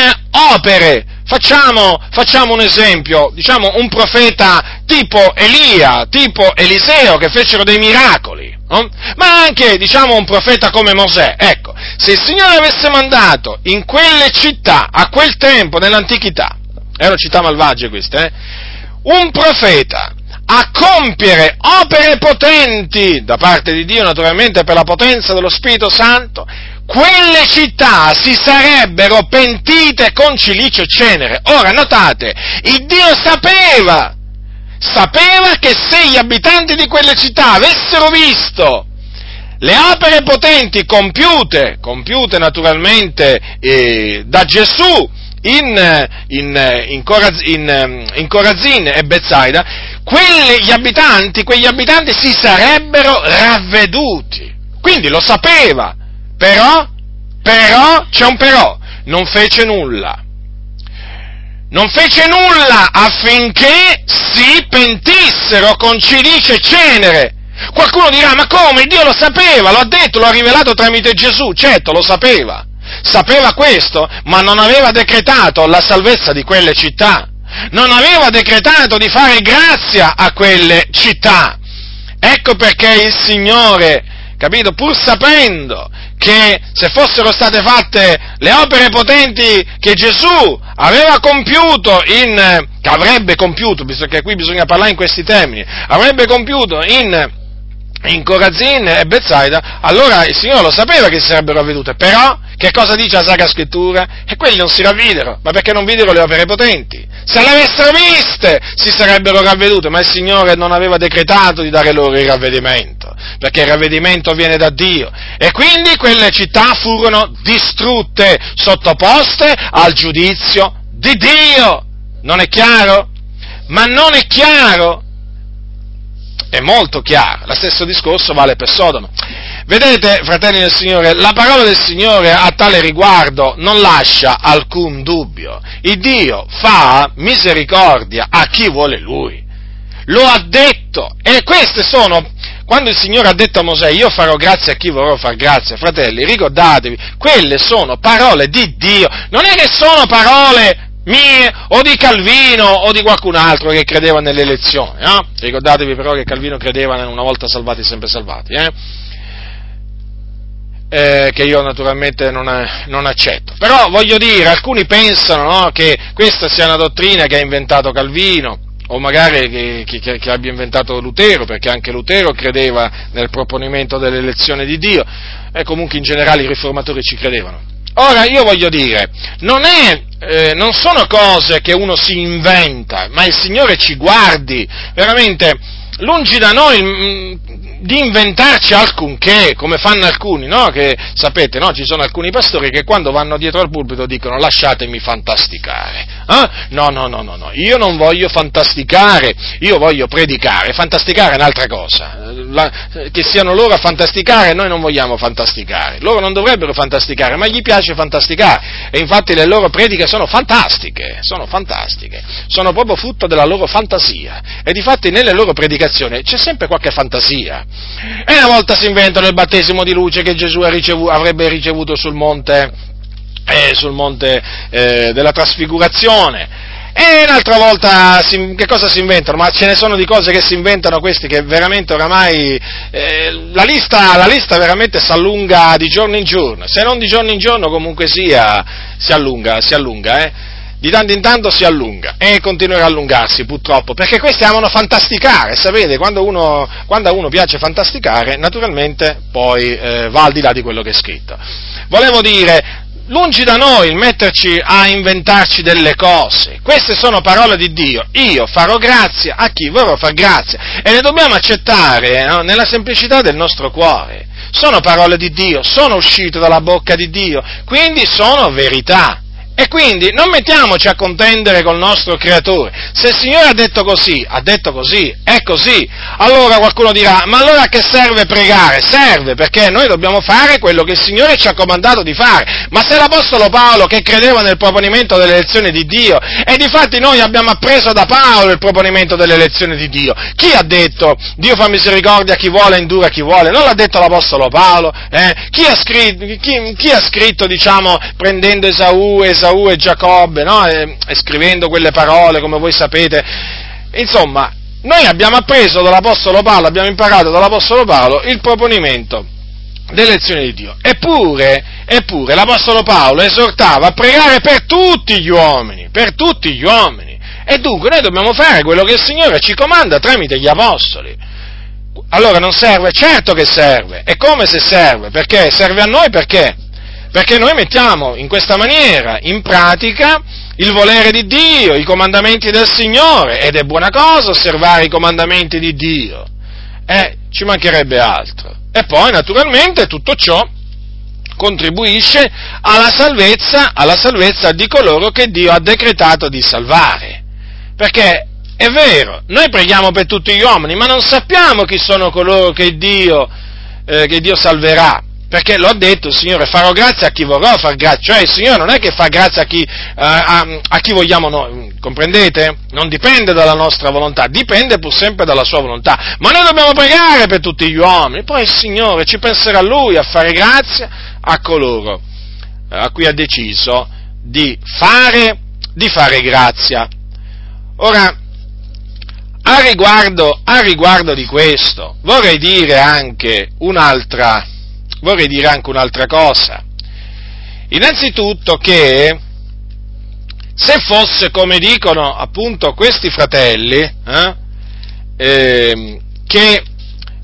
opere, facciamo, facciamo un esempio, diciamo un profeta tipo Elia, tipo Eliseo che fecero dei miracoli, no? ma anche diciamo un profeta come Mosè, ecco, se il Signore avesse mandato in quelle città, a quel tempo, nell'antichità, erano città malvagie queste, eh, un profeta a compiere opere potenti da parte di Dio, naturalmente per la potenza dello Spirito Santo, quelle città si sarebbero pentite con cilicio e cenere. Ora, notate, il Dio sapeva, sapeva che se gli abitanti di quelle città avessero visto le opere potenti compiute, compiute naturalmente eh, da Gesù in, in, in, Coraz, in, Corazin e Bezzaida, quelli, gli abitanti, quegli abitanti si sarebbero ravveduti. Quindi lo sapeva, però, però, c'è un però, non fece nulla. Non fece nulla affinché si pentissero con cilice cenere. Qualcuno dirà, ma come? Dio lo sapeva, lo ha detto, lo ha rivelato tramite Gesù. Certo, lo sapeva. Sapeva questo, ma non aveva decretato la salvezza di quelle città. Non aveva decretato di fare grazia a quelle città. Ecco perché il Signore, capito, pur sapendo che se fossero state fatte le opere potenti che Gesù aveva compiuto in, che avrebbe compiuto, che qui bisogna parlare in questi termini, avrebbe compiuto in, in Corazin e Bezzaida, allora il Signore lo sapeva che si sarebbero avvedute, però che cosa dice la Sacra Scrittura? E quelli non si ravvidero, ma perché non videro le opere potenti? Se le avessero viste si sarebbero ravvedute, ma il Signore non aveva decretato di dare loro il ravvedimento, perché il ravvedimento viene da Dio. E quindi quelle città furono distrutte, sottoposte al giudizio di Dio. Non è chiaro? Ma non è chiaro è molto chiaro. Lo stesso discorso vale per Sodoma. Vedete, fratelli del Signore, la parola del Signore a tale riguardo non lascia alcun dubbio. Il Dio fa misericordia a chi vuole Lui. Lo ha detto. E queste sono, quando il Signore ha detto a Mosè, io farò grazia a chi vorrò far grazia, fratelli, ricordatevi, quelle sono parole di Dio. Non è che sono parole mie o di Calvino o di qualcun altro che credeva nelle elezioni. No? Ricordatevi però che Calvino credeva in una volta salvati sempre salvati. Eh? Eh, che io naturalmente non, non, accetto. Però voglio dire, alcuni pensano no, che questa sia una dottrina che ha inventato Calvino, o magari che, che, che, abbia inventato Lutero, perché anche Lutero credeva nel proponimento dell'elezione di Dio, e comunque in generale i riformatori ci credevano. Ora io voglio dire, non, è, eh, non sono cose che uno si inventa, ma il Signore ci guardi, veramente, lungi da noi mm, di inventarci alcunché, come fanno alcuni, no? Che sapete, no? Ci sono alcuni pastori che quando vanno dietro al pulpito dicono lasciatemi fantasticare. Eh? No, no, no, no, no, io non voglio fantasticare, io voglio predicare. Fantasticare è un'altra cosa. La, che siano loro a fantasticare, noi non vogliamo fantasticare. Loro non dovrebbero fantasticare, ma gli piace fantasticare. E infatti le loro prediche sono fantastiche, sono fantastiche, sono proprio frutto della loro fantasia. E difatti nelle loro predicazioni c'è sempre qualche fantasia. E una volta si inventano il battesimo di luce che Gesù ricevuto, avrebbe ricevuto sul monte, eh, sul monte eh, della trasfigurazione. E un'altra volta si, che cosa si inventano? Ma ce ne sono di cose che si inventano questi che veramente oramai eh, la, lista, la, lista, veramente si allunga di giorno in giorno, se non di giorno in giorno comunque sia si allunga, si allunga, eh di tanto in tanto si allunga e continuerà a allungarsi purtroppo, perché questi amano fantasticare, sapete, quando, uno, quando a uno piace fantasticare, naturalmente poi eh, va al di là di quello che è scritto. Volevo dire, lungi da noi il metterci a inventarci delle cose, queste sono parole di Dio, io farò grazia a chi vorrò far grazia e le dobbiamo accettare no? nella semplicità del nostro cuore. Sono parole di Dio, sono uscite dalla bocca di Dio, quindi sono verità. E quindi non mettiamoci a contendere col nostro creatore. Se il Signore ha detto così, ha detto così, è così. Allora qualcuno dirà, ma allora che serve pregare? Serve perché noi dobbiamo fare quello che il Signore ci ha comandato di fare. Ma se l'Apostolo Paolo, che credeva nel proponimento delle elezioni di Dio, e difatti noi abbiamo appreso da Paolo il proponimento delle elezioni di Dio, chi ha detto Dio fa misericordia a chi vuole indura a chi vuole? Non l'ha detto l'Apostolo Paolo? Eh? Chi, ha scritto, chi, chi ha scritto, diciamo, prendendo Esaù, Esaù Esaù e Giacobbe, no? e, e scrivendo quelle parole, come voi sapete. Insomma, noi abbiamo appreso dall'Apostolo Paolo, abbiamo imparato dall'Apostolo Paolo il proponimento dell'elezione di Dio. Eppure, eppure l'Apostolo Paolo esortava a pregare per tutti gli uomini, per tutti gli uomini. E dunque noi dobbiamo fare quello che il Signore ci comanda tramite gli Apostoli. Allora non serve? Certo che serve. E come se serve? Perché? Serve a noi perché? Perché noi mettiamo in questa maniera in pratica il volere di Dio, i comandamenti del Signore, ed è buona cosa osservare i comandamenti di Dio. Eh, ci mancherebbe altro. E poi, naturalmente, tutto ciò contribuisce alla salvezza, alla salvezza di coloro che Dio ha decretato di salvare. Perché è vero, noi preghiamo per tutti gli uomini, ma non sappiamo chi sono coloro che Dio, eh, che Dio salverà. Perché l'ho detto, il Signore, farò grazia a chi vorrò far grazia, cioè il Signore non è che fa grazia a chi, eh, a, a chi vogliamo noi, comprendete? Non dipende dalla nostra volontà, dipende pur sempre dalla sua volontà. Ma noi dobbiamo pregare per tutti gli uomini, poi il Signore ci penserà Lui a fare grazia a coloro eh, a cui ha deciso di fare, di fare grazia. Ora, a riguardo, a riguardo di questo, vorrei dire anche un'altra, vorrei dire anche un'altra cosa. Innanzitutto che se fosse come dicono appunto questi fratelli, eh, eh, che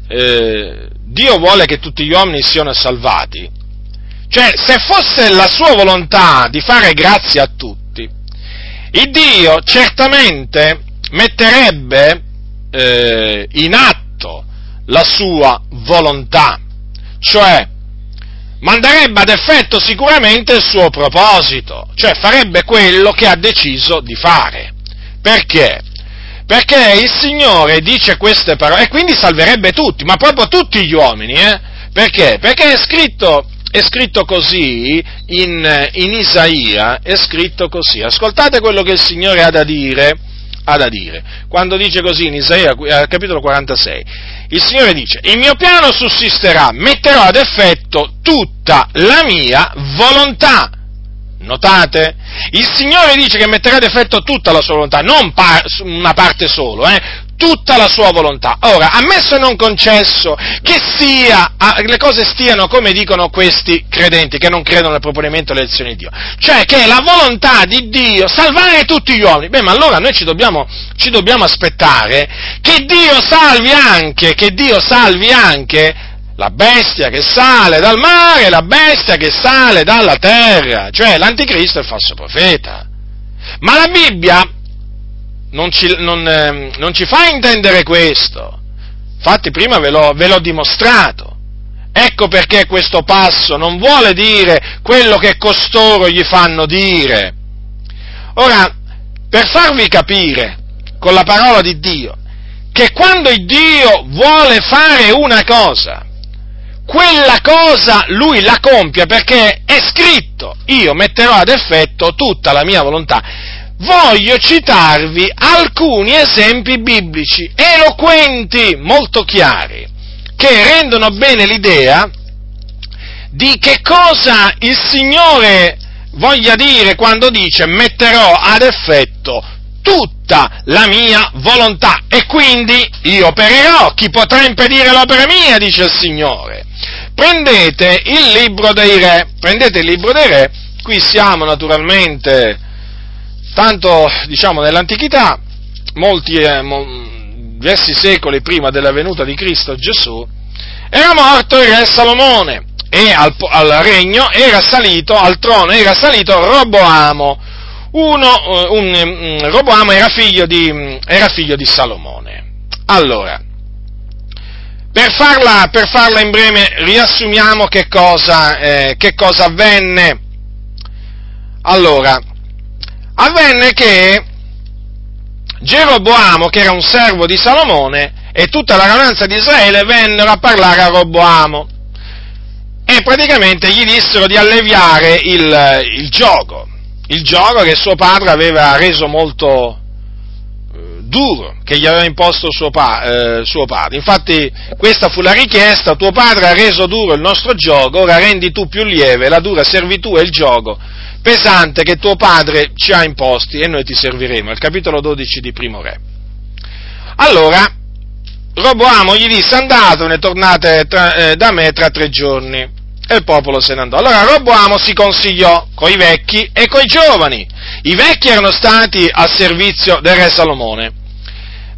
eh, Dio vuole che tutti gli uomini siano salvati, cioè se fosse la sua volontà di fare grazia a tutti, il Dio certamente metterebbe eh, in atto la sua volontà, cioè manderebbe ad effetto sicuramente il suo proposito, cioè farebbe quello che ha deciso di fare. Perché? Perché il Signore dice queste parole e quindi salverebbe tutti, ma proprio tutti gli uomini, eh? Perché? Perché è scritto, è scritto così in, in Isaia, è scritto così. Ascoltate quello che il Signore ha da dire ha da. Quando dice così in Isaia, al capitolo 46, il Signore dice, il mio piano sussisterà, metterò ad effetto tutta la mia volontà. Notate? Il Signore dice che metterà ad effetto tutta la sua volontà, non par- una parte solo, eh? Tutta la sua volontà. Ora, ammesso e non concesso che sia, le cose stiano come dicono questi credenti che non credono nel proponimento delle elezioni di Dio, cioè che è la volontà di Dio salvare tutti gli uomini, beh, ma allora noi ci dobbiamo, ci dobbiamo aspettare che Dio salvi anche, che Dio salvi anche la bestia che sale dal mare, la bestia che sale dalla terra, cioè l'anticristo è il falso profeta. Ma la Bibbia non ci, non, eh, non ci fa intendere questo. Infatti prima ve l'ho, ve l'ho dimostrato. Ecco perché questo passo non vuole dire quello che costoro gli fanno dire. Ora, per farvi capire con la parola di Dio che quando Dio vuole fare una cosa, quella cosa lui la compie perché è scritto, io metterò ad effetto tutta la mia volontà voglio citarvi alcuni esempi biblici eloquenti, molto chiari, che rendono bene l'idea di che cosa il Signore voglia dire quando dice metterò ad effetto tutta la mia volontà e quindi io opererò, chi potrà impedire l'opera mia, dice il Signore. Prendete il libro dei re, prendete il libro dei re, qui siamo naturalmente Tanto, diciamo, nell'antichità, molti, eh, mo, diversi secoli prima della venuta di Cristo Gesù, era morto il re Salomone e al, al regno era salito, al trono era salito Roboamo, uno, eh, un, un, Roboamo era figlio, di, era figlio di Salomone. Allora, per farla, per farla, in breve riassumiamo che cosa, eh, che cosa avvenne. Allora, avvenne che Geroboamo, che era un servo di Salomone, e tutta la rananza di Israele vennero a parlare a Roboamo. E praticamente gli dissero di alleviare il, il gioco, il gioco che suo padre aveva reso molto duro, che gli aveva imposto suo, pa, eh, suo padre. Infatti questa fu la richiesta, tuo padre ha reso duro il nostro gioco, ora rendi tu più lieve la dura servitù e il gioco pesante che tuo padre ci ha imposti e noi ti serviremo. Il capitolo 12 di Primo Re. Allora, Roboamo gli disse andatene, tornate tra, eh, da me tra tre giorni. e il popolo se ne andò. Allora Roboamo si consigliò coi vecchi e coi giovani. I vecchi erano stati al servizio del re Salomone,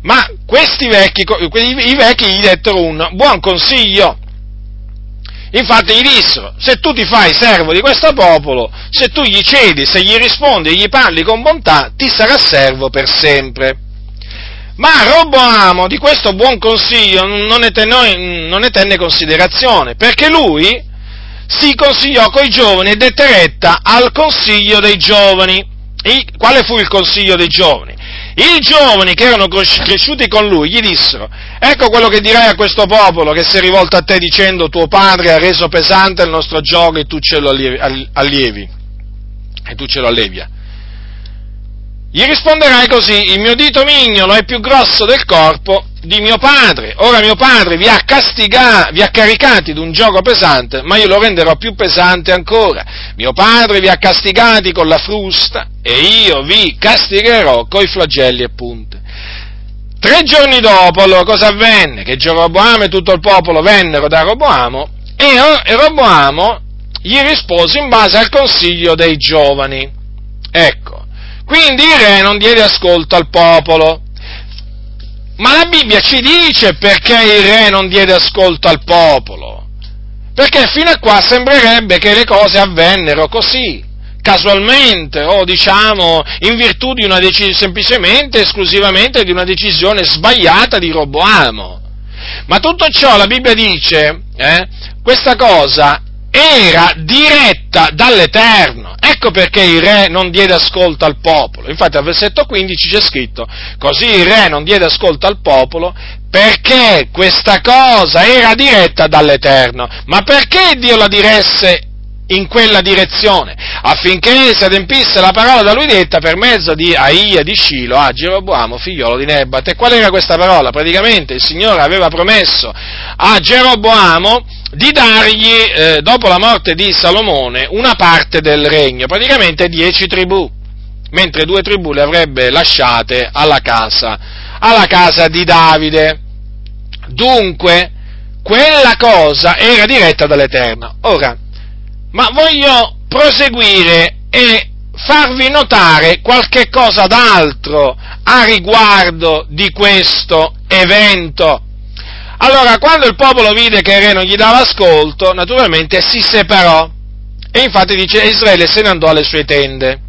ma questi vecchi, i vecchi gli dettero un buon consiglio. Infatti gli dissero, se tu ti fai servo di questo popolo, se tu gli cedi, se gli rispondi e gli parli con bontà, ti sarà servo per sempre. Ma Roboamo di questo buon consiglio non ne, tenne, non ne tenne considerazione, perché lui si consigliò coi giovani e dette retta al consiglio dei giovani. E quale fu il consiglio dei giovani? I giovani che erano cresciuti con lui gli dissero, ecco quello che dirai a questo popolo che si è rivolto a te dicendo tuo padre ha reso pesante il nostro gioco e tu ce lo allievi, e tu ce lo allevia. Gli risponderai così, il mio dito mignolo è più grosso del corpo di mio padre. Ora mio padre vi ha castigati, vi ha caricati d'un gioco pesante, ma io lo renderò più pesante ancora. Mio padre vi ha castigati con la frusta e io vi castigherò coi flagelli e punte. Tre giorni dopo, allora cosa avvenne? Che Geroboamo e tutto il popolo vennero da Roboamo e Roboamo gli rispose in base al consiglio dei giovani. Ecco, quindi il re non diede ascolto al popolo. Ma la Bibbia ci dice perché il re non diede ascolto al popolo. Perché fino a qua sembrerebbe che le cose avvennero così, casualmente, o diciamo in virtù di una decisione, semplicemente, esclusivamente di una decisione sbagliata di Roboamo. Ma tutto ciò la Bibbia dice, eh, questa cosa era diretta dall'Eterno. Ecco perché il re non diede ascolto al popolo. Infatti al versetto 15 c'è scritto, così il re non diede ascolto al popolo perché questa cosa era diretta dall'Eterno. Ma perché Dio la diresse in quella direzione, affinché si adempisse la parola da lui detta per mezzo di Aia di Scilo a Geroboamo, figliolo di Nebat. E qual era questa parola? Praticamente il Signore aveva promesso a Geroboamo di dargli, eh, dopo la morte di Salomone, una parte del regno, praticamente dieci tribù, mentre due tribù le avrebbe lasciate alla casa, alla casa di Davide. Dunque, quella cosa era diretta dall'Eterno. Ora, ma voglio proseguire e farvi notare qualche cosa d'altro a riguardo di questo evento. Allora, quando il popolo vide che il re non gli dava ascolto, naturalmente si separò. E infatti dice, Israele se ne andò alle sue tende.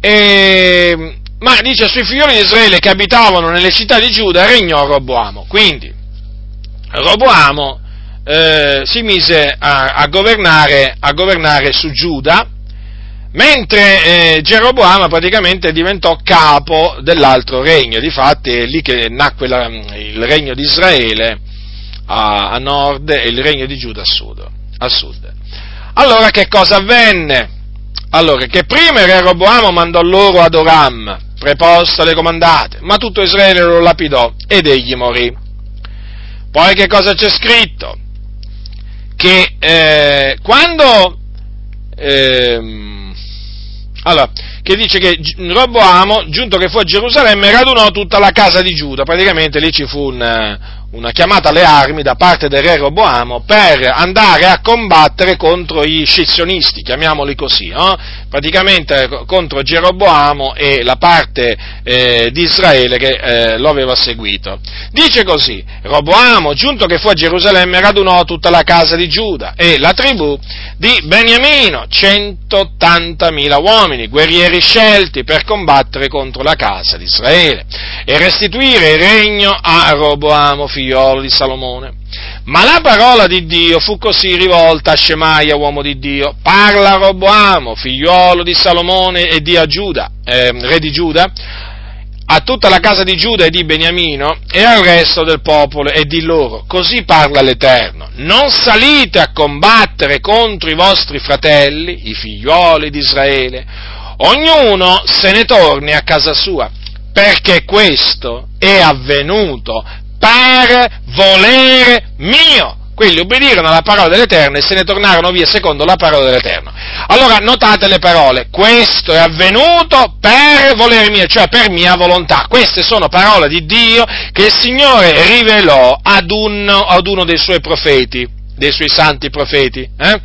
E, ma dice, sui figlioli di Israele che abitavano nelle città di Giuda regnò Roboamo. Quindi, Roboamo eh, si mise a, a, governare, a, governare, su Giuda, mentre eh, Geroboamo praticamente diventò capo dell'altro regno, difatti è lì che nacque la, il regno di Israele a, a, nord e il regno di Giuda a sud, a sud. Allora che cosa avvenne? Allora, che prima il re Roboamo mandò loro ad Oram, preposto alle comandate, ma tutto Israele lo lapidò ed egli morì. Poi che cosa c'è scritto? che eh, quando eh, allora, che dice che Roboamo, giunto che fu a Gerusalemme, radunò tutta la casa di Giuda, praticamente lì ci fu un, una chiamata alle armi da parte del re Roboamo per andare a combattere contro i scissionisti, chiamiamoli così, no? praticamente contro Geroboamo e la parte eh, di Israele che eh, lo aveva seguito. Dice così, Roboamo, giunto che fu a Gerusalemme, radunò tutta la casa di Giuda e la tribù di Beniamino, 180.000 uomini, guerrieri scelti per combattere contro la casa di Israele e restituire il regno a Roboamo, figliolo di Salomone. Ma la parola di Dio fu così rivolta a Shemaia, uomo di Dio, parla a Roboamo, figliolo di Salomone e di Giuda, eh, re di Giuda, a tutta la casa di Giuda e di Beniamino e al resto del popolo e di loro, così parla l'Eterno, non salite a combattere contro i vostri fratelli, i figlioli di Israele, ognuno se ne torni a casa sua, perché questo è avvenuto per volere mio. Quelli obbedirono alla parola dell'Eterno e se ne tornarono via secondo la parola dell'Eterno. Allora notate le parole, questo è avvenuto per volere mio, cioè per mia volontà. Queste sono parole di Dio che il Signore rivelò ad, un, ad uno dei suoi profeti dei suoi santi profeti? Eh?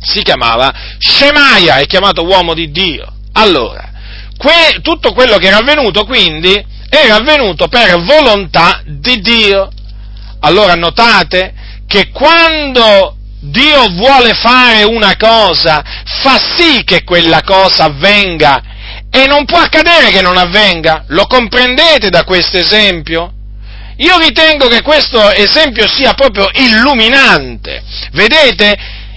Si chiamava Shemaia, è chiamato uomo di Dio. Allora, que- tutto quello che era avvenuto quindi era avvenuto per volontà di Dio. Allora notate che quando Dio vuole fare una cosa, fa sì che quella cosa avvenga e non può accadere che non avvenga. Lo comprendete da questo esempio? Io ritengo che questo esempio sia proprio illuminante. Vedete,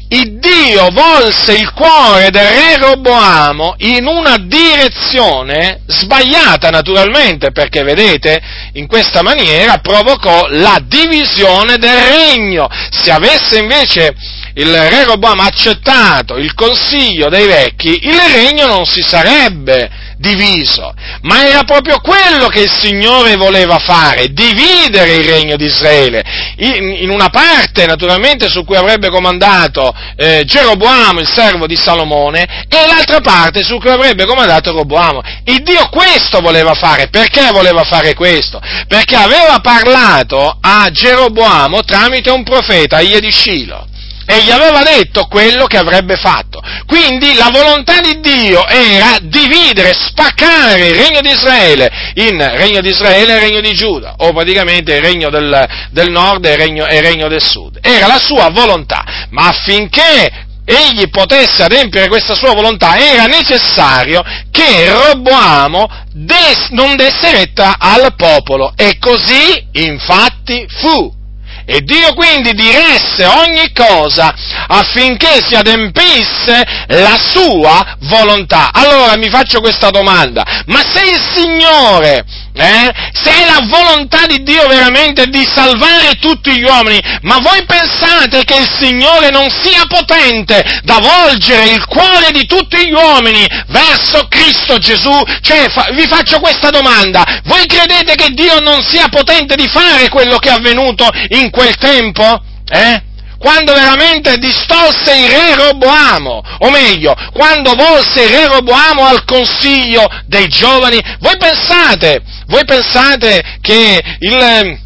il Dio volse il cuore del re Roboamo in una direzione sbagliata naturalmente, perché vedete, in questa maniera provocò la divisione del regno. Se avesse invece il re Roboamo accettato il consiglio dei vecchi, il regno non si sarebbe diviso, ma era proprio quello che il Signore voleva fare, dividere il regno di Israele, in, una parte naturalmente su cui avrebbe comandato eh, Geroboamo, il servo di Salomone, e l'altra parte su cui avrebbe comandato Roboamo. Il Dio questo voleva fare, perché voleva fare questo? Perché aveva parlato a Geroboamo tramite un profeta, Ie di Shilo e gli aveva detto quello che avrebbe fatto. Quindi la volontà di Dio era dividere, spaccare il regno di Israele in regno di Israele e regno di Giuda, o praticamente il regno del, del nord e il regno, il regno del sud. Era la sua volontà, ma affinché egli potesse adempiere questa sua volontà, era necessario che Roboamo des, non desse retta al popolo. E così infatti fu. E Dio quindi diresse ogni cosa affinché si adempisse la sua volontà. Allora mi faccio questa domanda, ma se il Signore eh? Se è la volontà di Dio veramente di salvare tutti gli uomini, ma voi pensate che il Signore non sia potente da volgere il cuore di tutti gli uomini verso Cristo Gesù? Cioè, fa, vi faccio questa domanda, voi credete che Dio non sia potente di fare quello che è avvenuto in quel tempo? Eh? Quando veramente distolse il re Roboamo, o meglio, quando volse il re Roboamo al consiglio dei giovani, voi pensate, voi pensate che il,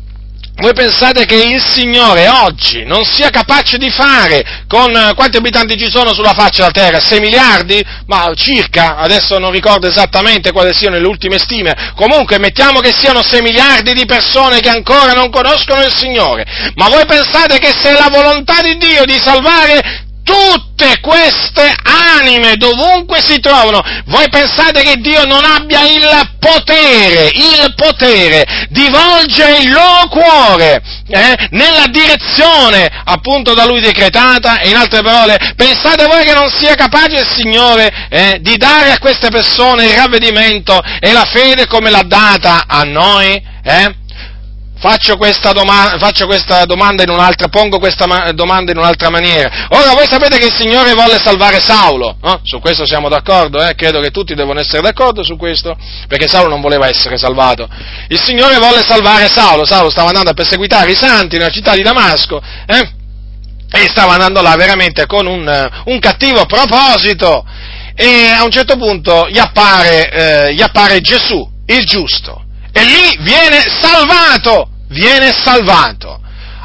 voi pensate che il Signore oggi non sia capace di fare con quanti abitanti ci sono sulla faccia della terra? 6 miliardi? Ma circa, adesso non ricordo esattamente quali siano le ultime stime. Comunque mettiamo che siano 6 miliardi di persone che ancora non conoscono il Signore. Ma voi pensate che se è la volontà di Dio di salvare tutte queste anime dovunque si trovano, voi pensate che Dio non abbia il potere, il potere di volgere il loro cuore eh, nella direzione appunto da Lui decretata? In altre parole, pensate voi che non sia capace il Signore eh, di dare a queste persone il ravvedimento e la fede come l'ha data a noi? Eh? Faccio questa, doma- faccio questa, domanda in un'altra, pongo questa ma- domanda in un'altra maniera. Ora voi sapete che il Signore volle salvare Saulo, no? su questo siamo d'accordo, eh? credo che tutti devono essere d'accordo su questo, perché Saulo non voleva essere salvato. Il Signore volle salvare Saulo, Saulo stava andando a perseguitare i santi nella città di Damasco, eh? e stava andando là veramente con un, un, cattivo proposito, e a un certo punto gli appare, eh, gli appare Gesù, il giusto e lì viene salvato, viene salvato.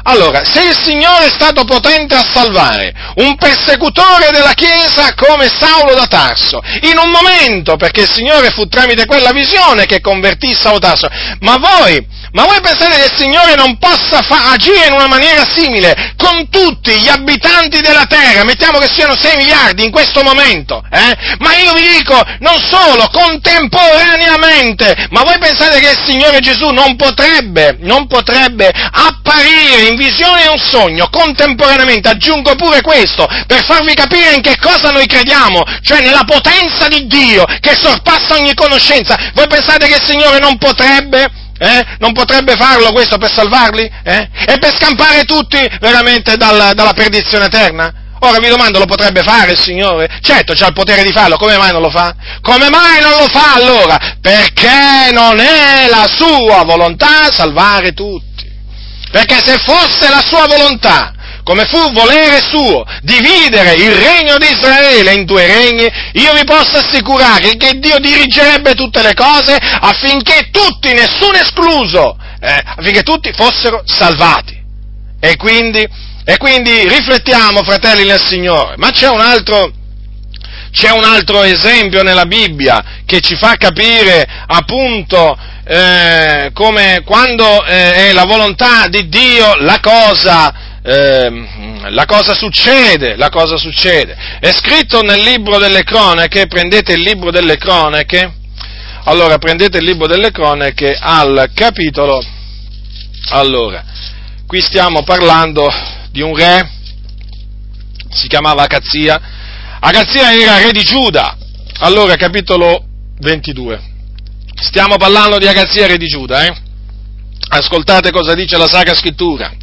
Allora, se il Signore è stato potente a salvare un persecutore della Chiesa come Saulo da Tarso, in un momento, perché il Signore fu tramite quella visione che convertì Saulo da Tarso, ma voi ma voi pensate che il Signore non possa fa- agire in una maniera simile con tutti gli abitanti della terra? Mettiamo che siano 6 miliardi in questo momento, eh? Ma io vi dico, non solo, contemporaneamente, ma voi pensate che il Signore Gesù non potrebbe, non potrebbe apparire in visione e un sogno contemporaneamente? Aggiungo pure questo, per farvi capire in che cosa noi crediamo, cioè nella potenza di Dio che sorpassa ogni conoscenza. Voi pensate che il Signore non potrebbe? Eh? Non potrebbe farlo questo per salvarli? Eh? E per scampare tutti veramente dal, dalla perdizione eterna? Ora vi domando, lo potrebbe fare il Signore? Certo, c'ha il potere di farlo, come mai non lo fa? Come mai non lo fa allora? Perché non è la sua volontà salvare tutti. Perché se fosse la sua volontà come fu volere suo, dividere il regno di Israele in due regni, io vi posso assicurare che Dio dirigerebbe tutte le cose affinché tutti, nessuno escluso, eh, affinché tutti fossero salvati. E quindi E quindi riflettiamo, fratelli nel Signore. Ma c'è un altro, c'è un altro esempio nella Bibbia che ci fa capire appunto eh, come quando eh, è la volontà di Dio la cosa, eh, la cosa succede, la cosa succede. È scritto nel libro delle cronache, prendete il libro delle cronache, allora prendete il libro delle cronache al capitolo, allora, qui stiamo parlando di un re, si chiamava Acazia, Acazia era re di Giuda, allora capitolo 22. Stiamo parlando di Agazia, re di Giuda, eh? Ascoltate cosa dice la Sacra Scrittura.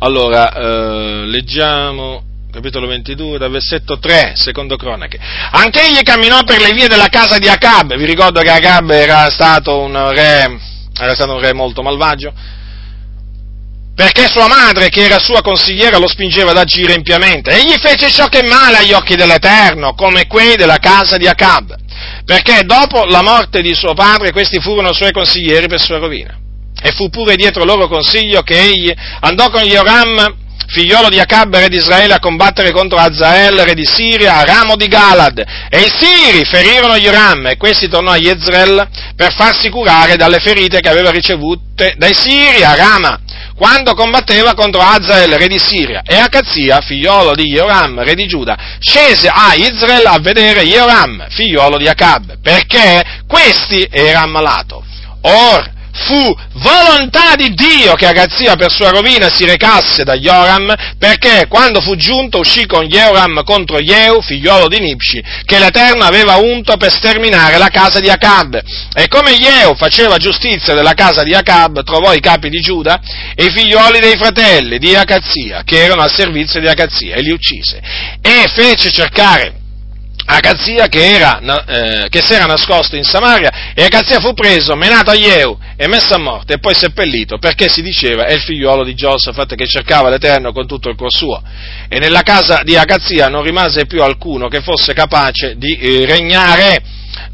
Allora, eh, leggiamo capitolo 22, dal versetto 3, secondo cronache. Anche egli camminò per le vie della casa di Acab, vi ricordo che Acab era stato un re, era stato un re molto malvagio, perché sua madre, che era sua consigliera, lo spingeva ad agire impiamente. Egli fece ciò che è male agli occhi dell'Eterno, come quei della casa di Acab perché dopo la morte di suo padre questi furono suoi consiglieri per sua rovina. E fu pure dietro loro consiglio che egli andò con Joram, figliolo di Acab, re di Israele, a combattere contro Azael, re di Siria, a ramo di Galad. E i Siri ferirono Joram, e questi tornò a Jezreel per farsi curare dalle ferite che aveva ricevute dai Siri a Rama quando combatteva contro Azael, re di Siria, e Acazia, figliolo di Joram, re di Giuda, scese a Israel a vedere Joram, figliolo di Acab, perché questi era ammalato. Or, fu volontà di Dio che Agazia per sua rovina si recasse da Joram, perché quando fu giunto uscì con Joram contro Jeu, figliolo di Nipsi, che l'Eterno aveva unto per sterminare la casa di Acab. E come Jeu faceva giustizia della casa di Acab, trovò i capi di Giuda e i figlioli dei fratelli di Agazia, che erano al servizio di Agazia, e li uccise. E fece cercare Agazia che, era, eh, che si era nascosto in Samaria e Agazia fu preso, menato a Jeu e messo a morte e poi seppellito perché si diceva è il figliuolo di Giosafat che cercava l'Eterno con tutto il cuor suo e nella casa di Agazia non rimase più alcuno che fosse capace di eh, regnare.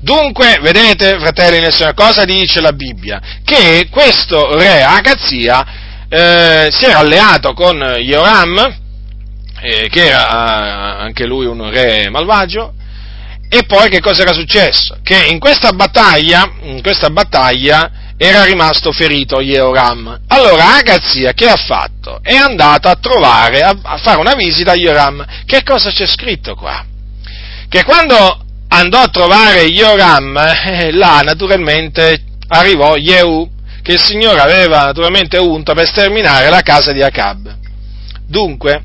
Dunque, vedete, fratelli nel Signore, cosa dice la Bibbia? Che questo re Agazia eh, si era alleato con Joram, eh, che era eh, anche lui un re malvagio, e poi che cosa era successo? Che in questa battaglia, in questa battaglia era rimasto ferito Jehoram. Allora Agazia che ha fatto? È andato a trovare, a, a fare una visita a Jehoram. Che cosa c'è scritto qua? Che quando andò a trovare Jehoram, eh, là naturalmente arrivò Jehu, che il Signore aveva naturalmente unto per sterminare la casa di Acab. Dunque,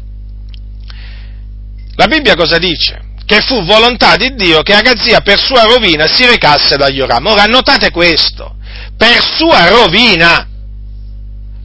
la Bibbia cosa dice? Che fu volontà di Dio che Agazia per sua rovina si recasse da Joram. Ora notate questo, per sua rovina,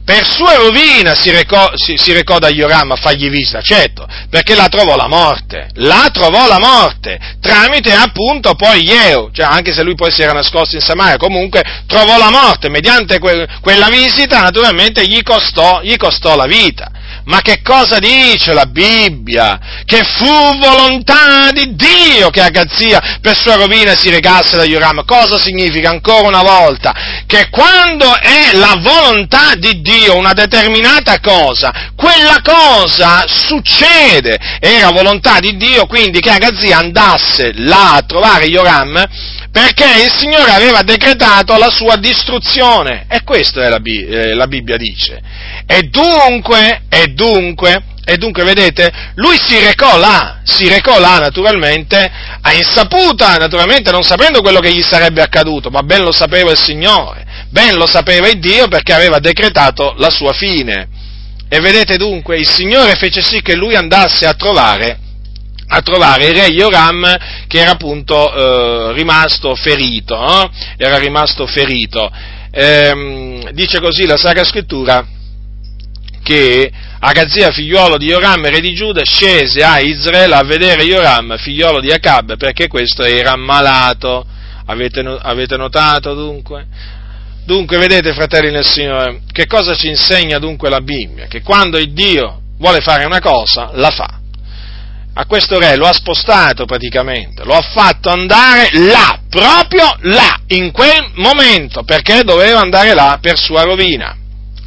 per sua rovina si recò, si, si recò da Joram a fargli visita, certo, perché la trovò la morte, la trovò la morte, tramite appunto poi Jeo, cioè anche se lui poi si era nascosto in Samaria, comunque trovò la morte, mediante que, quella visita naturalmente gli costò, gli costò la vita. Ma che cosa dice la Bibbia? Che fu volontà di Dio che Agazia per sua rovina si regasse da Joram. Cosa significa ancora una volta? Che quando è la volontà di Dio una determinata cosa, quella cosa succede. Era volontà di Dio quindi che Agazia andasse là a trovare Joram perché il Signore aveva decretato la sua distruzione. E questo è la, eh, la Bibbia dice. E dunque, e dunque, e dunque, vedete, lui si recò là, si recò là naturalmente, a insaputa, naturalmente non sapendo quello che gli sarebbe accaduto, ma ben lo sapeva il Signore, ben lo sapeva il Dio perché aveva decretato la sua fine. E vedete dunque, il Signore fece sì che lui andasse a trovare, a trovare il re Joram che era appunto eh, rimasto ferito, eh? era rimasto ferito. Eh, dice così la Sacra Scrittura, che Agazia, figliuolo di Joram, re di Giuda, scese a Israele a vedere Joram, figliuolo di Acab, perché questo era malato. Avete, avete notato dunque? Dunque, vedete, fratelli nel Signore, che cosa ci insegna dunque la Bibbia? Che quando il Dio vuole fare una cosa, la fa. A questo re lo ha spostato praticamente, lo ha fatto andare là, proprio là, in quel momento, perché doveva andare là per sua rovina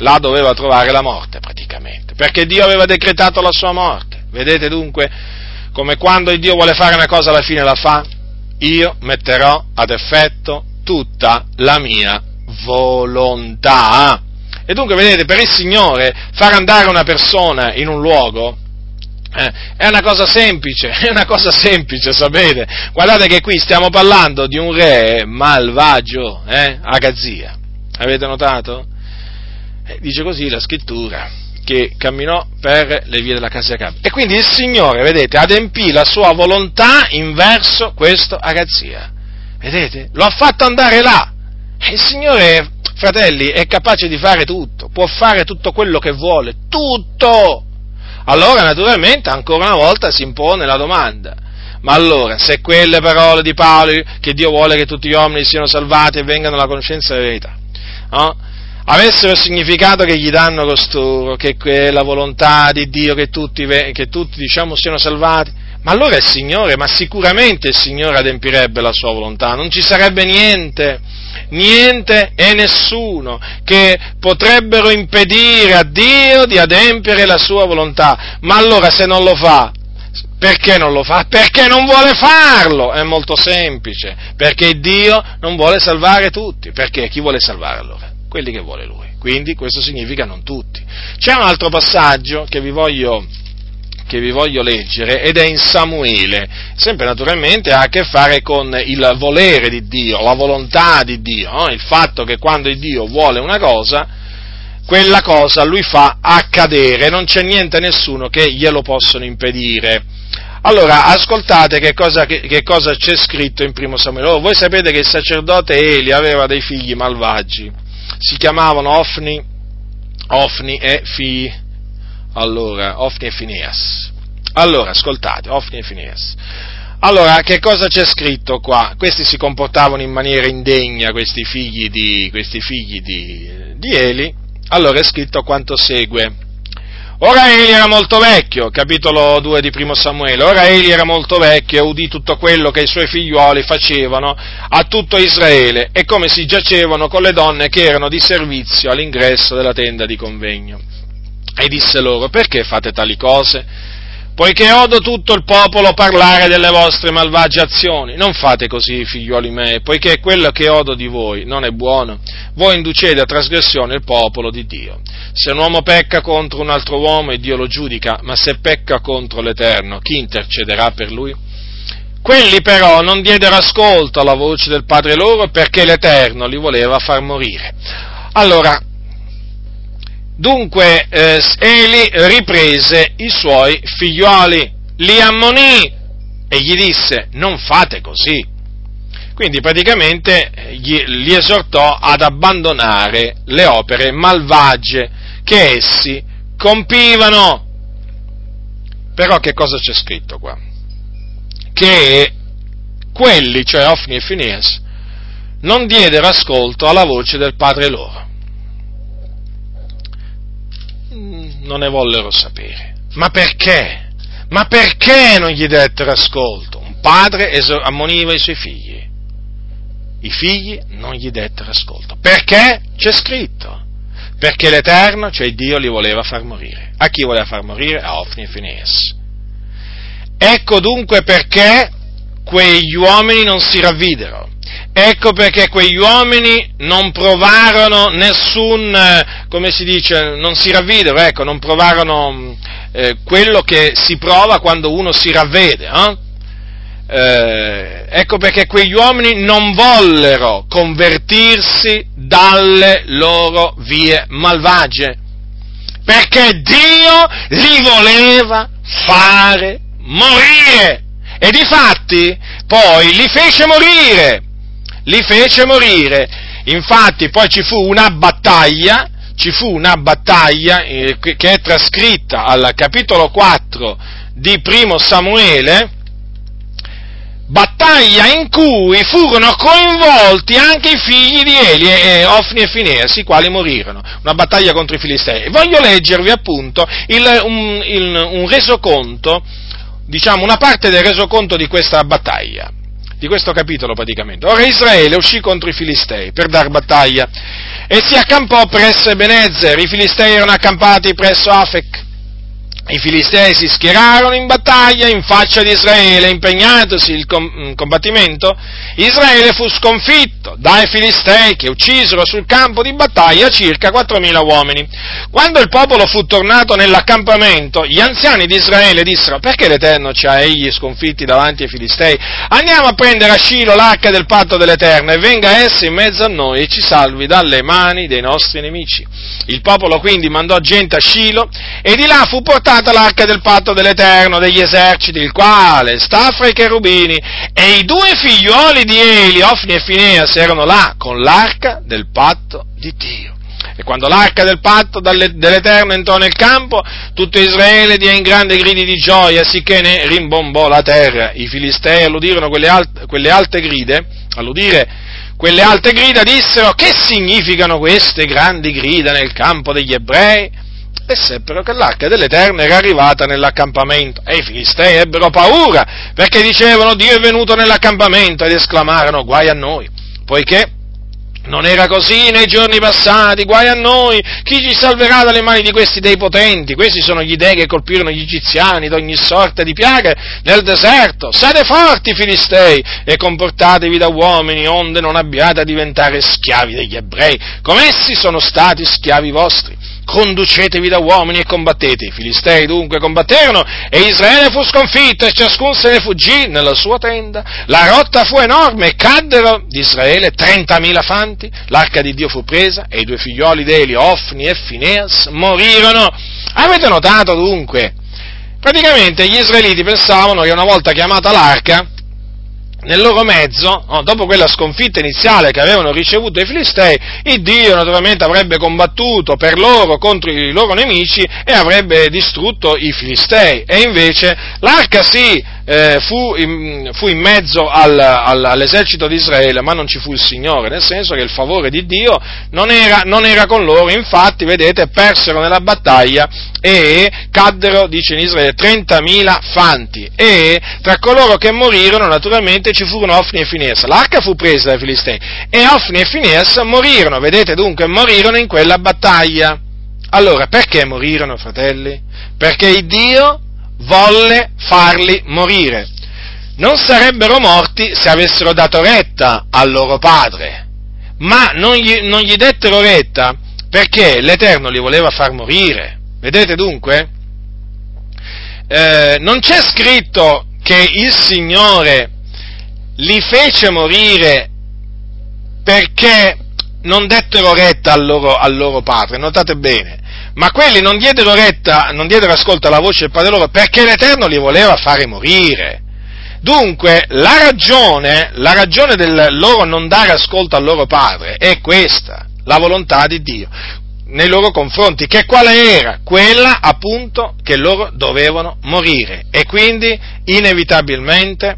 là doveva trovare la morte praticamente. perché Dio aveva decretato la sua morte. Vedete dunque come quando Dio vuole fare una cosa alla fine la fa? Io metterò ad effetto tutta la mia volontà. E dunque, vedete, per il Signore far andare una persona in un luogo eh, è una cosa semplice, è una cosa semplice, sapete? Guardate che qui stiamo parlando di un re malvagio, eh, Agazia. Avete notato? Eh, dice così la scrittura, che camminò per le vie della casa di Acab. E quindi il Signore, vedete, adempì la sua volontà in verso questo Agazia. Vedete? Lo ha fatto andare là. Il Signore, fratelli, è capace di fare tutto, può fare tutto quello che vuole, tutto! Allora, naturalmente, ancora una volta si impone la domanda. Ma allora, se quelle parole di Paolo, che Dio vuole che tutti gli uomini siano salvati e vengano alla conoscenza della verità, no? Avessero significato che gli danno costoro, che è la volontà di Dio che tutti, che tutti diciamo, siano salvati, ma allora il Signore, ma sicuramente il Signore adempirebbe la sua volontà, non ci sarebbe niente, niente e nessuno che potrebbero impedire a Dio di adempiere la sua volontà. Ma allora se non lo fa, perché non lo fa? Perché non vuole farlo, è molto semplice, perché Dio non vuole salvare tutti, perché chi vuole salvare allora? Quelli che vuole Lui. Quindi questo significa non tutti. C'è un altro passaggio che vi voglio che vi voglio leggere ed è in Samuele, sempre naturalmente ha a che fare con il volere di Dio, la volontà di Dio, no? il fatto che quando Dio vuole una cosa, quella cosa lui fa accadere, non c'è niente nessuno che glielo possono impedire. Allora, ascoltate che cosa, che, che cosa c'è scritto in primo Samuele. Oh, voi sapete che il sacerdote Eli aveva dei figli malvagi, si chiamavano Ofni, Ofni e Fi, allora, Ofni e Phineas. Allora, ascoltate, Ofni e Phineas. Allora, che cosa c'è scritto qua? Questi si comportavano in maniera indegna, questi figli di, questi figli di, di Eli. Allora è scritto quanto segue. Ora Eli era molto vecchio, capitolo 2 di primo Samuele, ora Eli era molto vecchio e udì tutto quello che i suoi figliuoli facevano a tutto Israele e come si giacevano con le donne che erano di servizio all'ingresso della tenda di convegno e disse loro, perché fate tali cose? Poiché odo tutto il popolo parlare delle vostre malvagie azioni, non fate così, figliuoli miei, poiché quello che odo di voi non è buono, voi inducete a trasgressione il popolo di Dio. Se un uomo pecca contro un altro uomo e Dio lo giudica, ma se pecca contro l'Eterno, chi intercederà per lui? Quelli però non diedero ascolto alla voce del padre loro perché l'Eterno li voleva far morire. Allora, Dunque eh, Eli riprese i suoi figlioli, li ammonì e gli disse non fate così. Quindi praticamente eh, gli, li esortò ad abbandonare le opere malvagie che essi compivano. Però che cosa c'è scritto qua? Che quelli, cioè Ofni e Phineas, non diedero ascolto alla voce del padre loro non ne vollero sapere. Ma perché? Ma perché non gli dettero ascolto? Un padre ammoniva i suoi figli. I figli non gli dettero ascolto. Perché? C'è scritto. Perché l'Eterno, cioè Dio, li voleva far morire. A chi voleva far morire? A Ofni e Fineas. Ecco dunque perché quegli uomini non si ravvidero. Ecco perché quegli uomini non provarono nessun, eh, come si dice, non si ravvidero, ecco, non provarono eh, quello che si prova quando uno si ravvede. Eh? Eh, ecco perché quegli uomini non vollero convertirsi dalle loro vie malvagie, perché Dio li voleva fare morire. E difatti poi li fece morire li fece morire. Infatti poi ci fu una battaglia, ci fu una battaglia eh, che è trascritta al capitolo 4 di primo Samuele, battaglia in cui furono coinvolti anche i figli di Eli, eh, Ofni e Fineas, i quali morirono. Una battaglia contro i Filistei. Voglio leggervi appunto il, un, il, un resoconto, diciamo una parte del resoconto di questa battaglia di questo capitolo praticamente. Ora Israele uscì contro i Filistei per dar battaglia e si accampò presso Ebenezer, i Filistei erano accampati presso Afec i filistei si schierarono in battaglia in faccia di Israele, impegnatosi il combattimento, Israele fu sconfitto dai filistei che uccisero sul campo di battaglia circa 4.000 uomini. Quando il popolo fu tornato nell'accampamento, gli anziani di Israele dissero, perché l'Eterno ci ha egli sconfitti davanti ai filistei? Andiamo a prendere a Scilo l'arca del patto dell'Eterno e venga essa in mezzo a noi e ci salvi dalle mani dei nostri nemici. Il popolo quindi mandò gente a Scilo e di là fu portato portata l'arca del patto dell'Eterno degli eserciti, il quale sta fra i cherubini, e i due figliuoli di Eli, Ofni e Fineas, erano là con l'arca del patto di Dio. E quando l'arca del patto dell'Eterno entrò nel campo, tutto Israele diede in grande gridi di gioia, sicché ne rimbombò la terra. I filistei alludirono quelle, alt- quelle alte gride, alludire quelle alte grida dissero, che significano queste grandi grida nel campo degli ebrei? E seppero che l'arca dell'Eterno era arrivata nell'accampamento e i filistei ebbero paura perché dicevano Dio è venuto nell'accampamento ed esclamarono guai a noi, poiché non era così nei giorni passati, guai a noi, chi ci salverà dalle mani di questi dei potenti? Questi sono gli dei che colpirono gli egiziani d'ogni sorta di piaghe nel deserto. Sate forti, filistei, e comportatevi da uomini, onde non abbiate a diventare schiavi degli ebrei, come essi sono stati schiavi vostri conducetevi da uomini e combattete. I filistei dunque combatterono e Israele fu sconfitto e ciascun se ne fuggì nella sua tenda. La rotta fu enorme e caddero di Israele trentamila fanti, l'arca di Dio fu presa e i due figlioli d'Eli, Ofni e Fineas, morirono. Avete notato dunque? Praticamente gli israeliti pensavano che una volta chiamata l'arca nel loro mezzo, no, dopo quella sconfitta iniziale che avevano ricevuto i Filistei, il Dio naturalmente avrebbe combattuto per loro contro i loro nemici e avrebbe distrutto i Filistei. E invece l'arca sì, eh, fu, in, fu, in, mezzo al, al, all'esercito di Israele, ma non ci fu il Signore, nel senso che il favore di Dio non era, non era con loro, infatti, vedete, persero nella battaglia e caddero, dice in Israele, 30.000 fanti e tra coloro che morirono naturalmente ci furono Ofni e Fineas. L'arca fu presa dai Filistei e Ofni e Fineas morirono, vedete dunque, morirono in quella battaglia. Allora, perché morirono, fratelli? Perché Dio volle farli morire. Non sarebbero morti se avessero dato retta al loro padre, ma non gli, non gli dettero retta perché l'Eterno li voleva far morire. Vedete dunque? Eh, non c'è scritto che il Signore li fece morire perché non dettero retta al loro, al loro padre, notate bene, ma quelli non diedero retta, non diedero ascolto alla voce del padre loro perché l'Eterno li voleva fare morire. Dunque, la ragione, la ragione del loro non dare ascolto al loro padre è questa, la volontà di Dio nei loro confronti, che quale era? Quella appunto che loro dovevano morire e quindi inevitabilmente,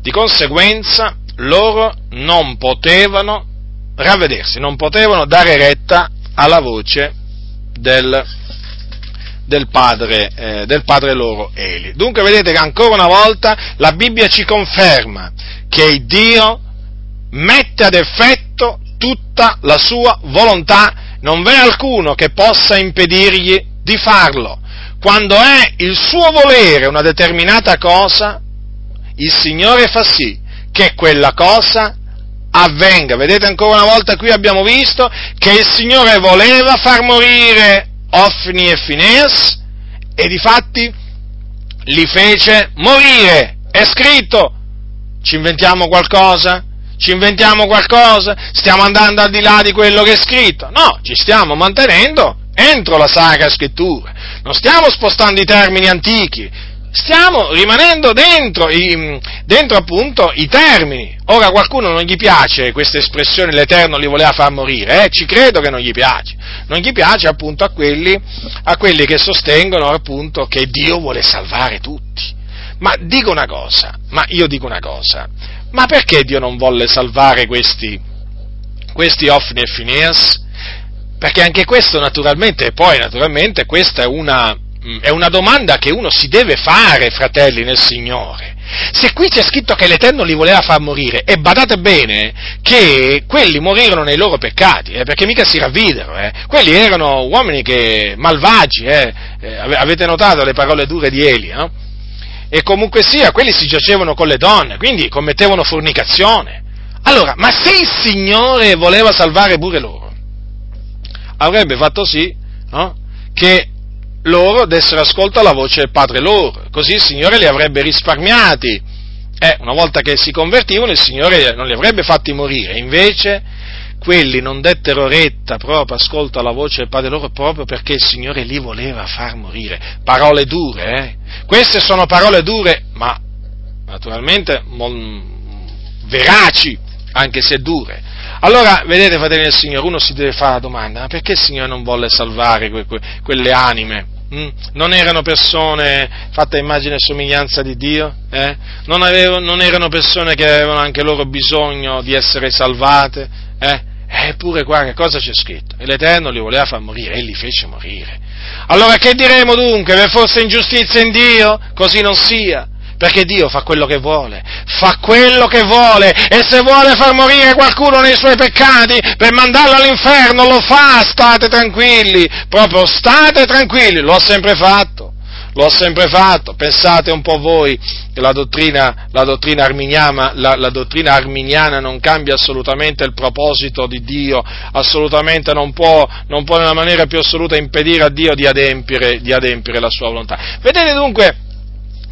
di conseguenza, loro non potevano ravvedersi, non potevano dare retta alla voce del, del, padre, eh, del padre loro Eli. Dunque vedete che ancora una volta la Bibbia ci conferma che Dio mette ad effetto tutta la sua volontà, non v'è alcuno che possa impedirgli di farlo. Quando è il suo volere una determinata cosa, il Signore fa sì che quella cosa avvenga. Vedete ancora una volta qui abbiamo visto che il Signore voleva far morire Ofni e Fineas e difatti li fece morire. È scritto. Ci inventiamo qualcosa? Ci inventiamo qualcosa? Stiamo andando al di là di quello che è scritto? No, ci stiamo mantenendo entro la Sacra Scrittura. Non stiamo spostando i termini antichi, stiamo rimanendo dentro, i, dentro appunto i termini. Ora qualcuno non gli piace questa espressione l'Eterno li voleva far morire, eh? ci credo che non gli piace. Non gli piace appunto a quelli, a quelli che sostengono appunto che Dio vuole salvare tutti. Ma dico una cosa, ma io dico una cosa, ma perché Dio non volle salvare questi, questi Ofni e Phineas? Perché anche questo naturalmente, poi naturalmente questa è una, mm, è una domanda che uno si deve fare, fratelli nel Signore. Se qui c'è scritto che l'Eterno li voleva far morire, e badate bene che quelli morirono nei loro peccati, eh, perché mica si ravvidero, eh. quelli erano uomini che, malvagi, eh. eh avete notato le parole dure di Eli, no? E comunque sia, quelli si giacevano con le donne, quindi commettevano fornicazione. Allora, ma se il Signore voleva salvare pure loro, avrebbe fatto sì no? che loro dessero ascolto alla voce del Padre loro, così il Signore li avrebbe risparmiati. Eh, una volta che si convertivano il Signore non li avrebbe fatti morire, invece quelli non dettero retta proprio ascolto alla voce del Padre loro proprio perché il Signore li voleva far morire. Parole dure, eh? Queste sono parole dure, ma naturalmente mol, veraci, anche se dure. Allora, vedete, fratelli del Signore, uno si deve fare la domanda, ma perché il Signore non volle salvare que, que, quelle anime? Mm? Non erano persone fatte a immagine e somiglianza di Dio? Eh? Non, avevo, non, erano persone che avevano anche loro bisogno di essere salvate? Eh? Eppure qua che cosa c'è scritto? E l'Eterno li voleva far morire e li fece morire. Allora che diremo dunque? Che fosse ingiustizia in Dio? Così non sia perché Dio fa quello che vuole, fa quello che vuole e se vuole far morire qualcuno nei suoi peccati per mandarlo all'inferno lo fa, state tranquilli, proprio state tranquilli, lo ha sempre fatto, lo ha sempre fatto, pensate un po' voi che la dottrina, la dottrina, arminiana, la, la dottrina arminiana non cambia assolutamente il proposito di Dio, assolutamente non può, non può nella maniera più assoluta impedire a Dio di adempiere, di adempiere la sua volontà. Vedete dunque,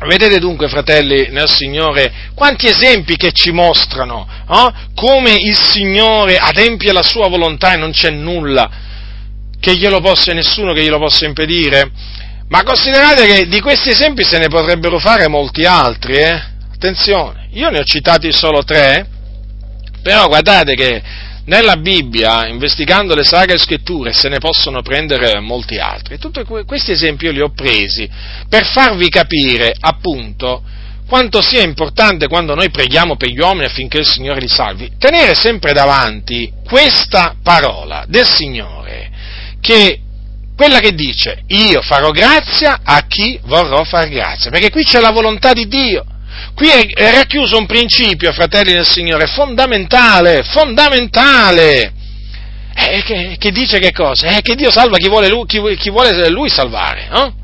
Vedete dunque, fratelli nel Signore, quanti esempi che ci mostrano eh? come il Signore adempie la sua volontà e non c'è nulla che glielo possa, nessuno che glielo possa impedire. Ma considerate che di questi esempi se ne potrebbero fare molti altri, eh? Attenzione, io ne ho citati solo tre, però guardate che nella Bibbia, investigando le sagre scritture, se ne possono prendere molti altri. Tutti questi esempi io li ho presi per farvi capire, appunto, quanto sia importante quando noi preghiamo per gli uomini affinché il Signore li salvi, tenere sempre davanti questa parola del Signore, che quella che dice io farò grazia a chi vorrò far grazia, perché qui c'è la volontà di Dio. Qui è racchiuso un principio, fratelli del Signore, fondamentale, fondamentale, eh, che, che, dice che cosa? Eh, che Dio salva chi vuole lui, chi, chi vuole lui salvare, no?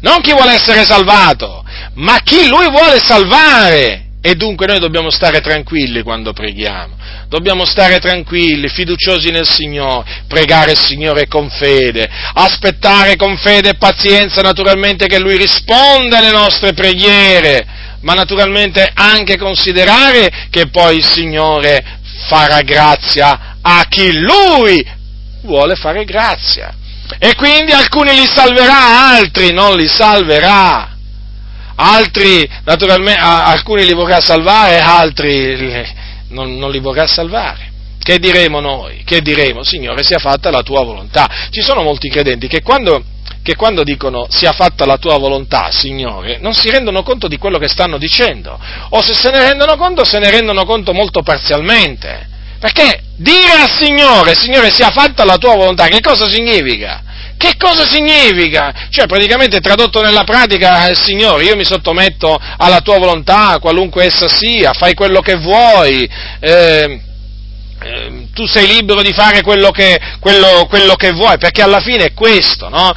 Non chi vuole essere salvato, ma chi lui vuole salvare. E dunque noi dobbiamo stare tranquilli quando preghiamo, dobbiamo stare tranquilli, fiduciosi nel Signore, pregare il Signore con fede, aspettare con fede e pazienza naturalmente che Lui risponda alle nostre preghiere ma naturalmente anche considerare che poi il Signore farà grazia a chi Lui vuole fare grazia. E quindi alcuni li salverà, altri non li salverà. Altri, naturalmente, alcuni li vorrà salvare, altri non, non li vorrà salvare. Che diremo noi? Che diremo? Signore, sia fatta la tua volontà. Ci sono molti credenti che quando che quando dicono sia fatta la tua volontà, Signore, non si rendono conto di quello che stanno dicendo, o se se ne rendono conto, se ne rendono conto molto parzialmente. Perché dire al Signore, Signore, sia fatta la tua volontà, che cosa significa? Che cosa significa? Cioè, praticamente tradotto nella pratica, eh, Signore, io mi sottometto alla tua volontà, qualunque essa sia, fai quello che vuoi. Eh, Ehm, tu sei libero di fare quello che, quello, quello che, vuoi, perché alla fine è questo no?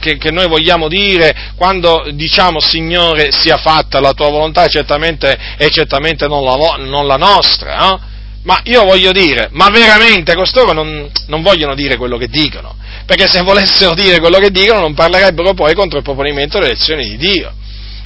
che, che, noi vogliamo dire quando diciamo Signore sia fatta la tua volontà e certamente, certamente non, la, non, la, nostra. No? Ma io voglio dire, ma veramente costoro non, non, vogliono dire quello che dicono, perché se volessero dire quello che dicono non parlerebbero poi contro il proponimento delle elezioni di Dio.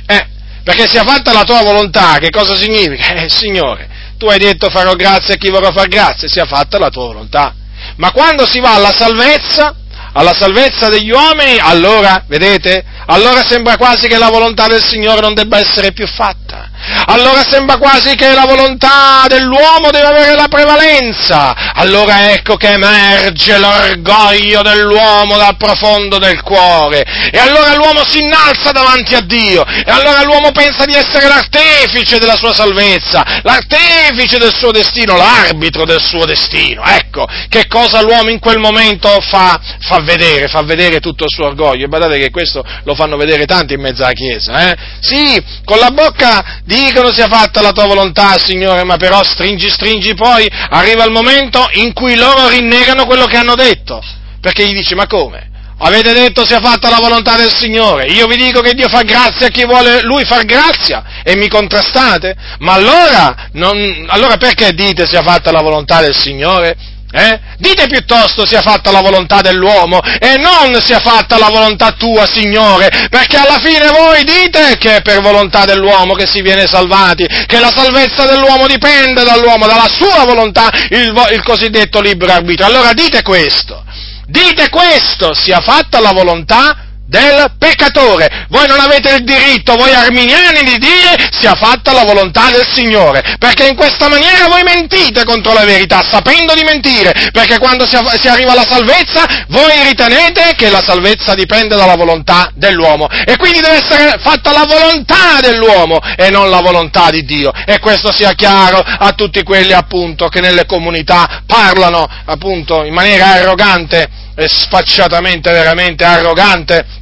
Eh, perché sia fatta la tua volontà, che cosa significa? Eh, Signore, tu hai detto farò grazia a chi vorrà far grazia, sia fatta la tua volontà. Ma quando si va alla salvezza, alla salvezza degli uomini, allora, vedete, allora sembra quasi che la volontà del Signore non debba essere più fatta. Allora sembra quasi che la volontà dell'uomo deve avere la prevalenza. Allora ecco che emerge l'orgoglio dell'uomo dal profondo del cuore. E allora l'uomo si innalza davanti a Dio. E allora l'uomo pensa di essere l'artefice della sua salvezza, l'artefice del suo destino, l'arbitro del suo destino. Ecco, che cosa l'uomo in quel momento fa? Fa vedere, fa vedere tutto il suo orgoglio. E badate che questo lo fanno vedere tanti in mezzo alla Chiesa. Eh? Sì, con la bocca dicono sia fatta la tua volontà, Signore, ma però stringi, stringi, poi arriva il momento in cui loro rinnegano quello che hanno detto. Perché gli dici, ma come? Avete detto sia fatta la volontà del Signore. Io vi dico che Dio fa grazia a chi vuole Lui far grazia e mi contrastate? Ma allora, non, allora perché dite sia fatta la volontà del Signore? Eh? Dite piuttosto sia fatta la volontà dell'uomo e non sia fatta la volontà tua, Signore, perché alla fine voi dite che è per volontà dell'uomo che si viene salvati, che la salvezza dell'uomo dipende dall'uomo, dalla sua volontà, il, il cosiddetto libero arbitrio. Allora dite questo, dite questo, sia fatta la volontà del peccatore. Voi non avete il diritto, voi arminiani, di dire sia fatta la volontà del Signore, perché in questa maniera voi mentite contro la verità, sapendo di mentire, perché quando si, si arriva alla salvezza voi ritenete che la salvezza dipende dalla volontà dell'uomo e quindi deve essere fatta la volontà dell'uomo e non la volontà di Dio. E questo sia chiaro a tutti quelli appunto che nelle comunità parlano appunto in maniera arrogante e sfacciatamente veramente arrogante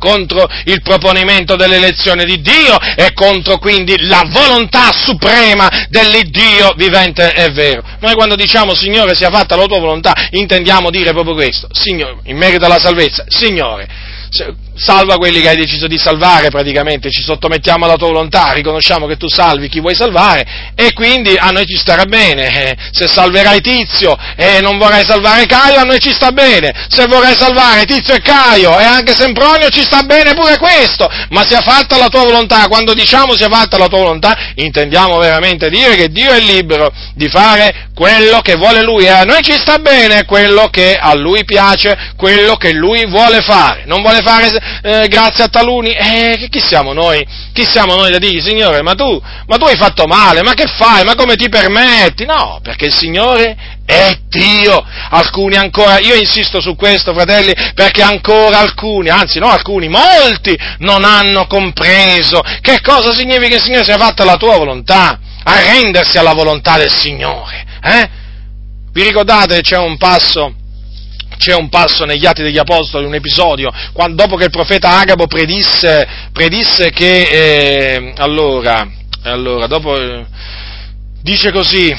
contro il proponimento dell'elezione di Dio e contro quindi la volontà suprema dell'Iddio vivente e vero. Noi quando diciamo Signore sia fatta la tua volontà intendiamo dire proprio questo, Signore, in merito alla salvezza, Signore, salva quelli che hai deciso di salvare praticamente, ci sottomettiamo alla tua volontà, riconosciamo che tu salvi chi vuoi salvare e quindi a noi ci starà bene, eh, se salverai Tizio e non vorrai salvare Caio a noi ci sta bene, se vorrai salvare Tizio e Caio e anche Sempronio ci sta bene pure questo, ma sia fatta la tua volontà, quando diciamo sia fatta la tua volontà intendiamo veramente dire che Dio è libero di fare quello che vuole Lui. E a noi ci sta bene quello che a Lui piace, quello che Lui vuole fare, non vuole fare eh, grazie a taluni, eh, chi siamo noi? Chi siamo noi da dire, Signore, ma tu, ma tu hai fatto male, ma che fai? Ma come ti permetti? No, perché il Signore è Dio. Alcuni ancora, io insisto su questo, fratelli, perché ancora alcuni, anzi no alcuni, molti non hanno compreso che cosa significa che il Signore sia fatta la tua volontà, arrendersi alla volontà del Signore. Eh? Vi ricordate c'è un passo c'è un passo negli Atti degli Apostoli, un episodio, quando, dopo che il profeta Agabo predisse, predisse che, eh, allora, allora, dopo, eh, dice così,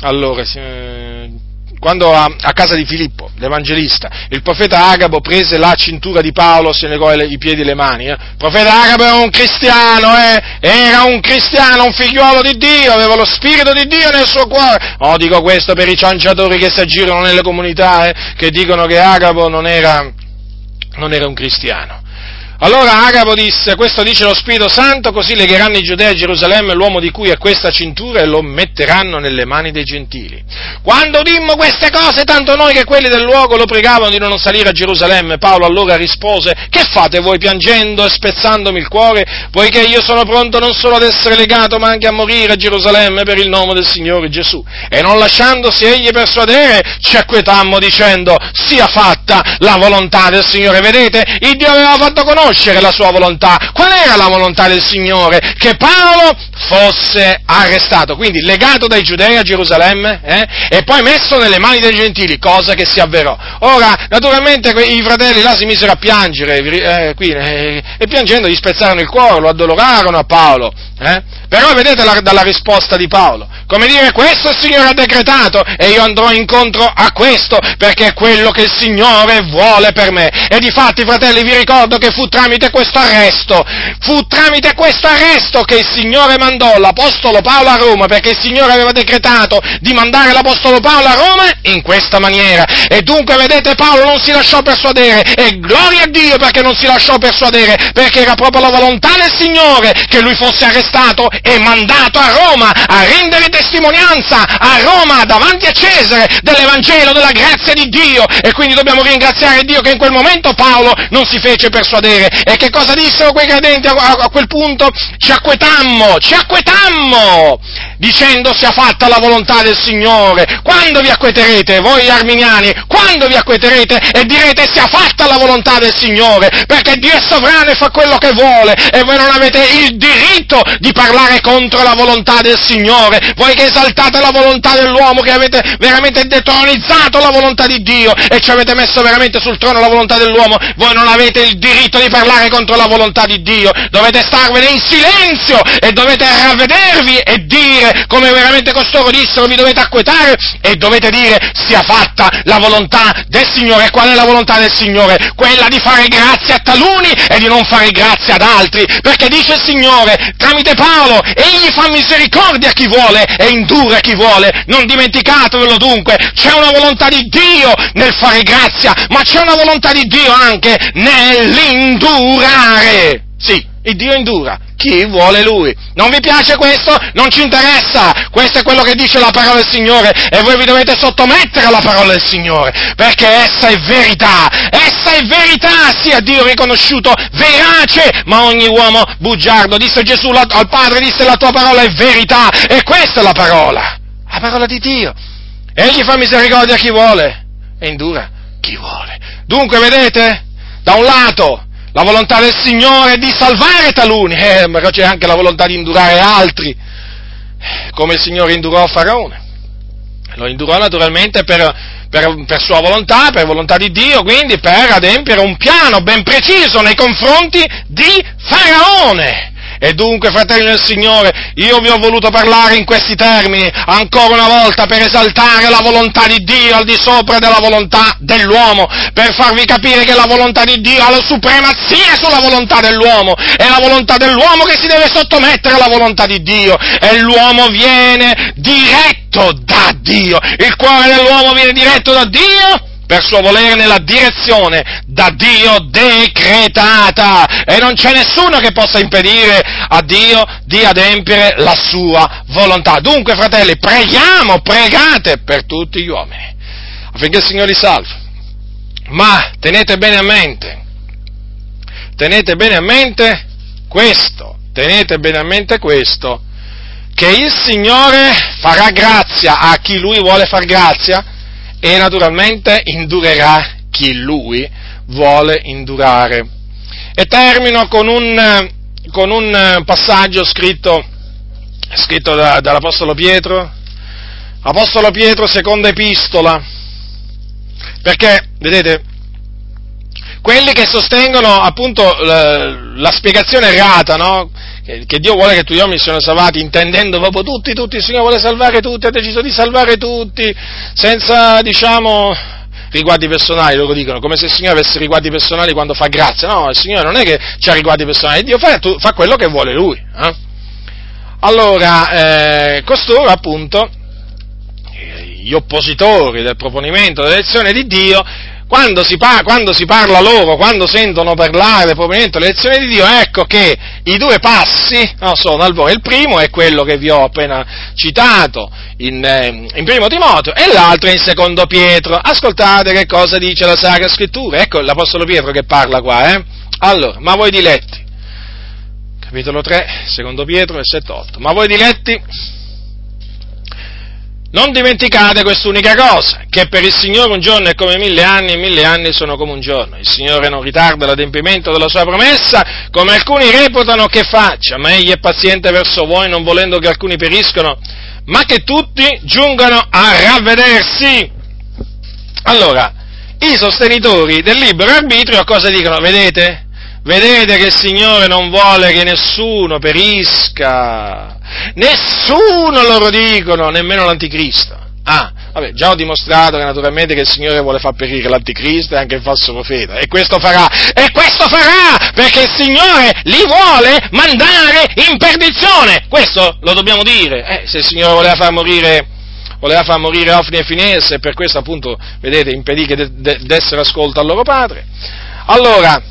allora, eh, quando a, a, casa di Filippo, l'Evangelista, il profeta Agabo prese la cintura di Paolo, se negò i piedi e le mani. Eh. Il profeta Agabo era un cristiano, eh? era un cristiano, un figliuolo di Dio, aveva lo spirito di Dio nel suo cuore. Oh, dico questo per i cianciatori che si aggirano nelle comunità, eh, che dicono che Agabo non era, non era un cristiano. Allora Agabo disse, questo dice lo Spirito Santo, così legheranno i giudei a Gerusalemme l'uomo di cui è questa cintura e lo metteranno nelle mani dei gentili. Quando dimmo queste cose, tanto noi che quelli del luogo lo pregavano di non salire a Gerusalemme, Paolo allora rispose, che fate voi piangendo e spezzandomi il cuore, poiché io sono pronto non solo ad essere legato, ma anche a morire a Gerusalemme per il nome del Signore Gesù. E non lasciandosi egli persuadere, ci acquetammo dicendo, sia fatta la volontà del Signore. Vedete, il Dio aveva fatto conoscere conoscere la sua volontà. Qual era la volontà del Signore? Che Paolo fosse arrestato, quindi legato dai giudei a Gerusalemme eh? e poi messo nelle mani dei gentili, cosa che si avverò. Ora, naturalmente i fratelli là si misero a piangere eh, qui, eh, e piangendo gli spezzarono il cuore, lo addolorarono a Paolo. Eh? Però vedete la, dalla risposta di Paolo, come dire questo il Signore ha decretato e io andrò incontro a questo perché è quello che il Signore vuole per me. E di fatti, fratelli, vi ricordo che fu tramite questo arresto, fu tramite questo arresto che il Signore mandò l'Apostolo Paolo a Roma, perché il Signore aveva decretato di mandare l'Apostolo Paolo a Roma in questa maniera. E dunque, vedete, Paolo non si lasciò persuadere e gloria a Dio perché non si lasciò persuadere, perché era proprio la volontà del Signore che lui fosse arrestato stato e mandato a Roma a rendere testimonianza a Roma davanti a Cesare dell'Evangelo, della grazia di Dio e quindi dobbiamo ringraziare Dio che in quel momento Paolo non si fece persuadere. E che cosa dissero quei credenti a, a, a quel punto? Ci acquetammo, ci acquetammo, dicendo sia fatta la volontà del Signore. Quando vi acqueterete, voi arminiani, quando vi acqueterete e direte sia fatta la volontà del Signore, perché Dio è sovrano e fa quello che vuole e voi non avete il diritto di parlare contro la volontà del Signore, voi che esaltate la volontà dell'uomo, che avete veramente detronizzato la volontà di Dio e ci avete messo veramente sul trono la volontà dell'uomo, voi non avete il diritto di parlare contro la volontà di Dio, dovete starvene in silenzio e dovete ravvedervi e dire, come veramente costoro dissero, vi dovete acquetare e dovete dire sia fatta la volontà del Signore. Qual è la volontà del Signore? Quella di fare grazia a taluni e di non fare grazia ad altri, perché dice il Signore tramite Paolo, egli fa misericordia a chi vuole e indura a chi vuole. Non dimenticatevelo dunque, c'è una volontà di Dio nel fare grazia, ma c'è una volontà di Dio anche nell'indurare. Sì, il Dio indura chi vuole Lui. Non vi piace questo? Non ci interessa. Questo è quello che dice la parola del Signore e voi vi dovete sottomettere alla parola del Signore, perché essa è verità. Essa è verità, sia Dio riconosciuto verace, ma ogni uomo bugiardo. Disse Gesù al Padre, disse la tua parola è verità e questa è la parola. La parola di Dio. Egli fa misericordia a chi vuole e indura chi vuole. Dunque, vedete? Da un lato la volontà del Signore è di salvare taluni, eh, ma c'è anche la volontà di indurare altri, come il Signore indurò Faraone. Lo indurò naturalmente per, per, per, sua volontà, per volontà di Dio, quindi per adempiere un piano ben preciso nei confronti di Faraone. E dunque, fratelli del Signore, io vi ho voluto parlare in questi termini ancora una volta per esaltare la volontà di Dio al di sopra della volontà dell'uomo, per farvi capire che la volontà di Dio ha la supremazia sulla volontà dell'uomo, è la volontà dell'uomo che si deve sottomettere alla volontà di Dio. E l'uomo viene diretto da Dio, il cuore dell'uomo viene diretto da Dio per suo volere nella direzione da Dio decretata e non c'è nessuno che possa impedire a Dio di adempiere la sua volontà. Dunque, fratelli, preghiamo, pregate per tutti gli uomini affinché il Signore li salvi. Ma tenete bene a mente, tenete bene a mente questo, tenete bene a mente questo, che il Signore farà grazia a chi Lui vuole far grazia, e naturalmente indurerà chi lui vuole indurare. E termino con un, con un passaggio scritto, scritto da, dall'Apostolo Pietro, Apostolo Pietro, seconda epistola, perché, vedete, quelli che sostengono appunto la, la spiegazione errata, no? Che Dio vuole che tutti gli uomini siano salvati, intendendo proprio tutti, tutti, il Signore vuole salvare tutti, ha deciso di salvare tutti, senza, diciamo, riguardi personali, loro dicono, come se il Signore avesse riguardi personali quando fa grazia, no, il Signore non è che ha riguardi personali, Dio fa, fa quello che vuole Lui. Eh? Allora, eh, costoro appunto, gli oppositori del proponimento dell'elezione di Dio, quando si, par- quando si, parla loro, quando sentono parlare probabilmente l'elezione di Dio, ecco che i due passi no, sono al volo. Il primo è quello che vi ho appena citato in, eh, in primo Timoteo e l'altro è in secondo Pietro. Ascoltate che cosa dice la Sacra Scrittura. Ecco l'Apostolo Pietro che parla qua. Eh? Allora, ma voi diletti, capitolo 3, secondo Pietro, versetto 8, ma voi diletti non dimenticate quest'unica cosa, che per il Signore un giorno è come mille anni e mille anni sono come un giorno. Il Signore non ritarda l'adempimento della sua promessa, come alcuni reputano che faccia, ma Egli è paziente verso voi, non volendo che alcuni periscono, ma che tutti giungano a ravvedersi. Allora, i sostenitori del libero arbitrio cosa dicono? Vedete? Vedete che il Signore non vuole che nessuno perisca. Nessuno loro dicono, nemmeno l'anticristo. Ah, vabbè, già ho dimostrato che naturalmente che il Signore vuole far perire l'anticristo e anche il falso profeta. E questo farà. E questo farà! Perché il Signore li vuole mandare in perdizione. Questo lo dobbiamo dire. Eh, se il Signore voleva far morire voleva far morire Ofni e Finesse e per questo appunto, vedete, impedì che de- de- dessero ascolto al loro padre. Allora,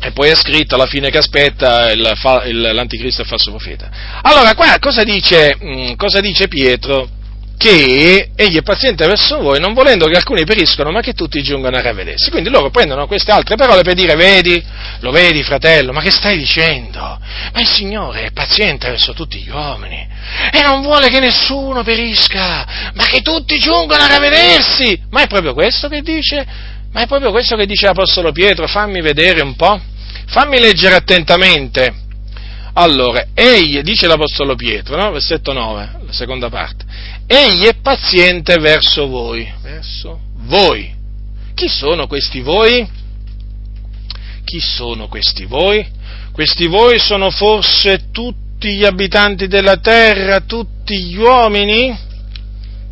e poi è scritto alla fine che aspetta il, il, l'anticristo e il falso profeta. Allora, qua cosa dice, mh, cosa dice Pietro? Che egli è paziente verso voi, non volendo che alcuni periscono, ma che tutti giungano a ravvedersi. Quindi loro prendono queste altre parole per dire, vedi, lo vedi fratello, ma che stai dicendo? Ma il Signore è paziente verso tutti gli uomini e non vuole che nessuno perisca, ma che tutti giungano a ravvedersi. Ma è proprio questo che dice? Ma è proprio questo che dice l'Apostolo Pietro, fammi vedere un po', fammi leggere attentamente. Allora, egli, dice l'Apostolo Pietro, no? versetto 9, la seconda parte, egli è paziente verso voi, verso voi. Chi sono questi voi? Chi sono questi voi? Questi voi sono forse tutti gli abitanti della terra, tutti gli uomini?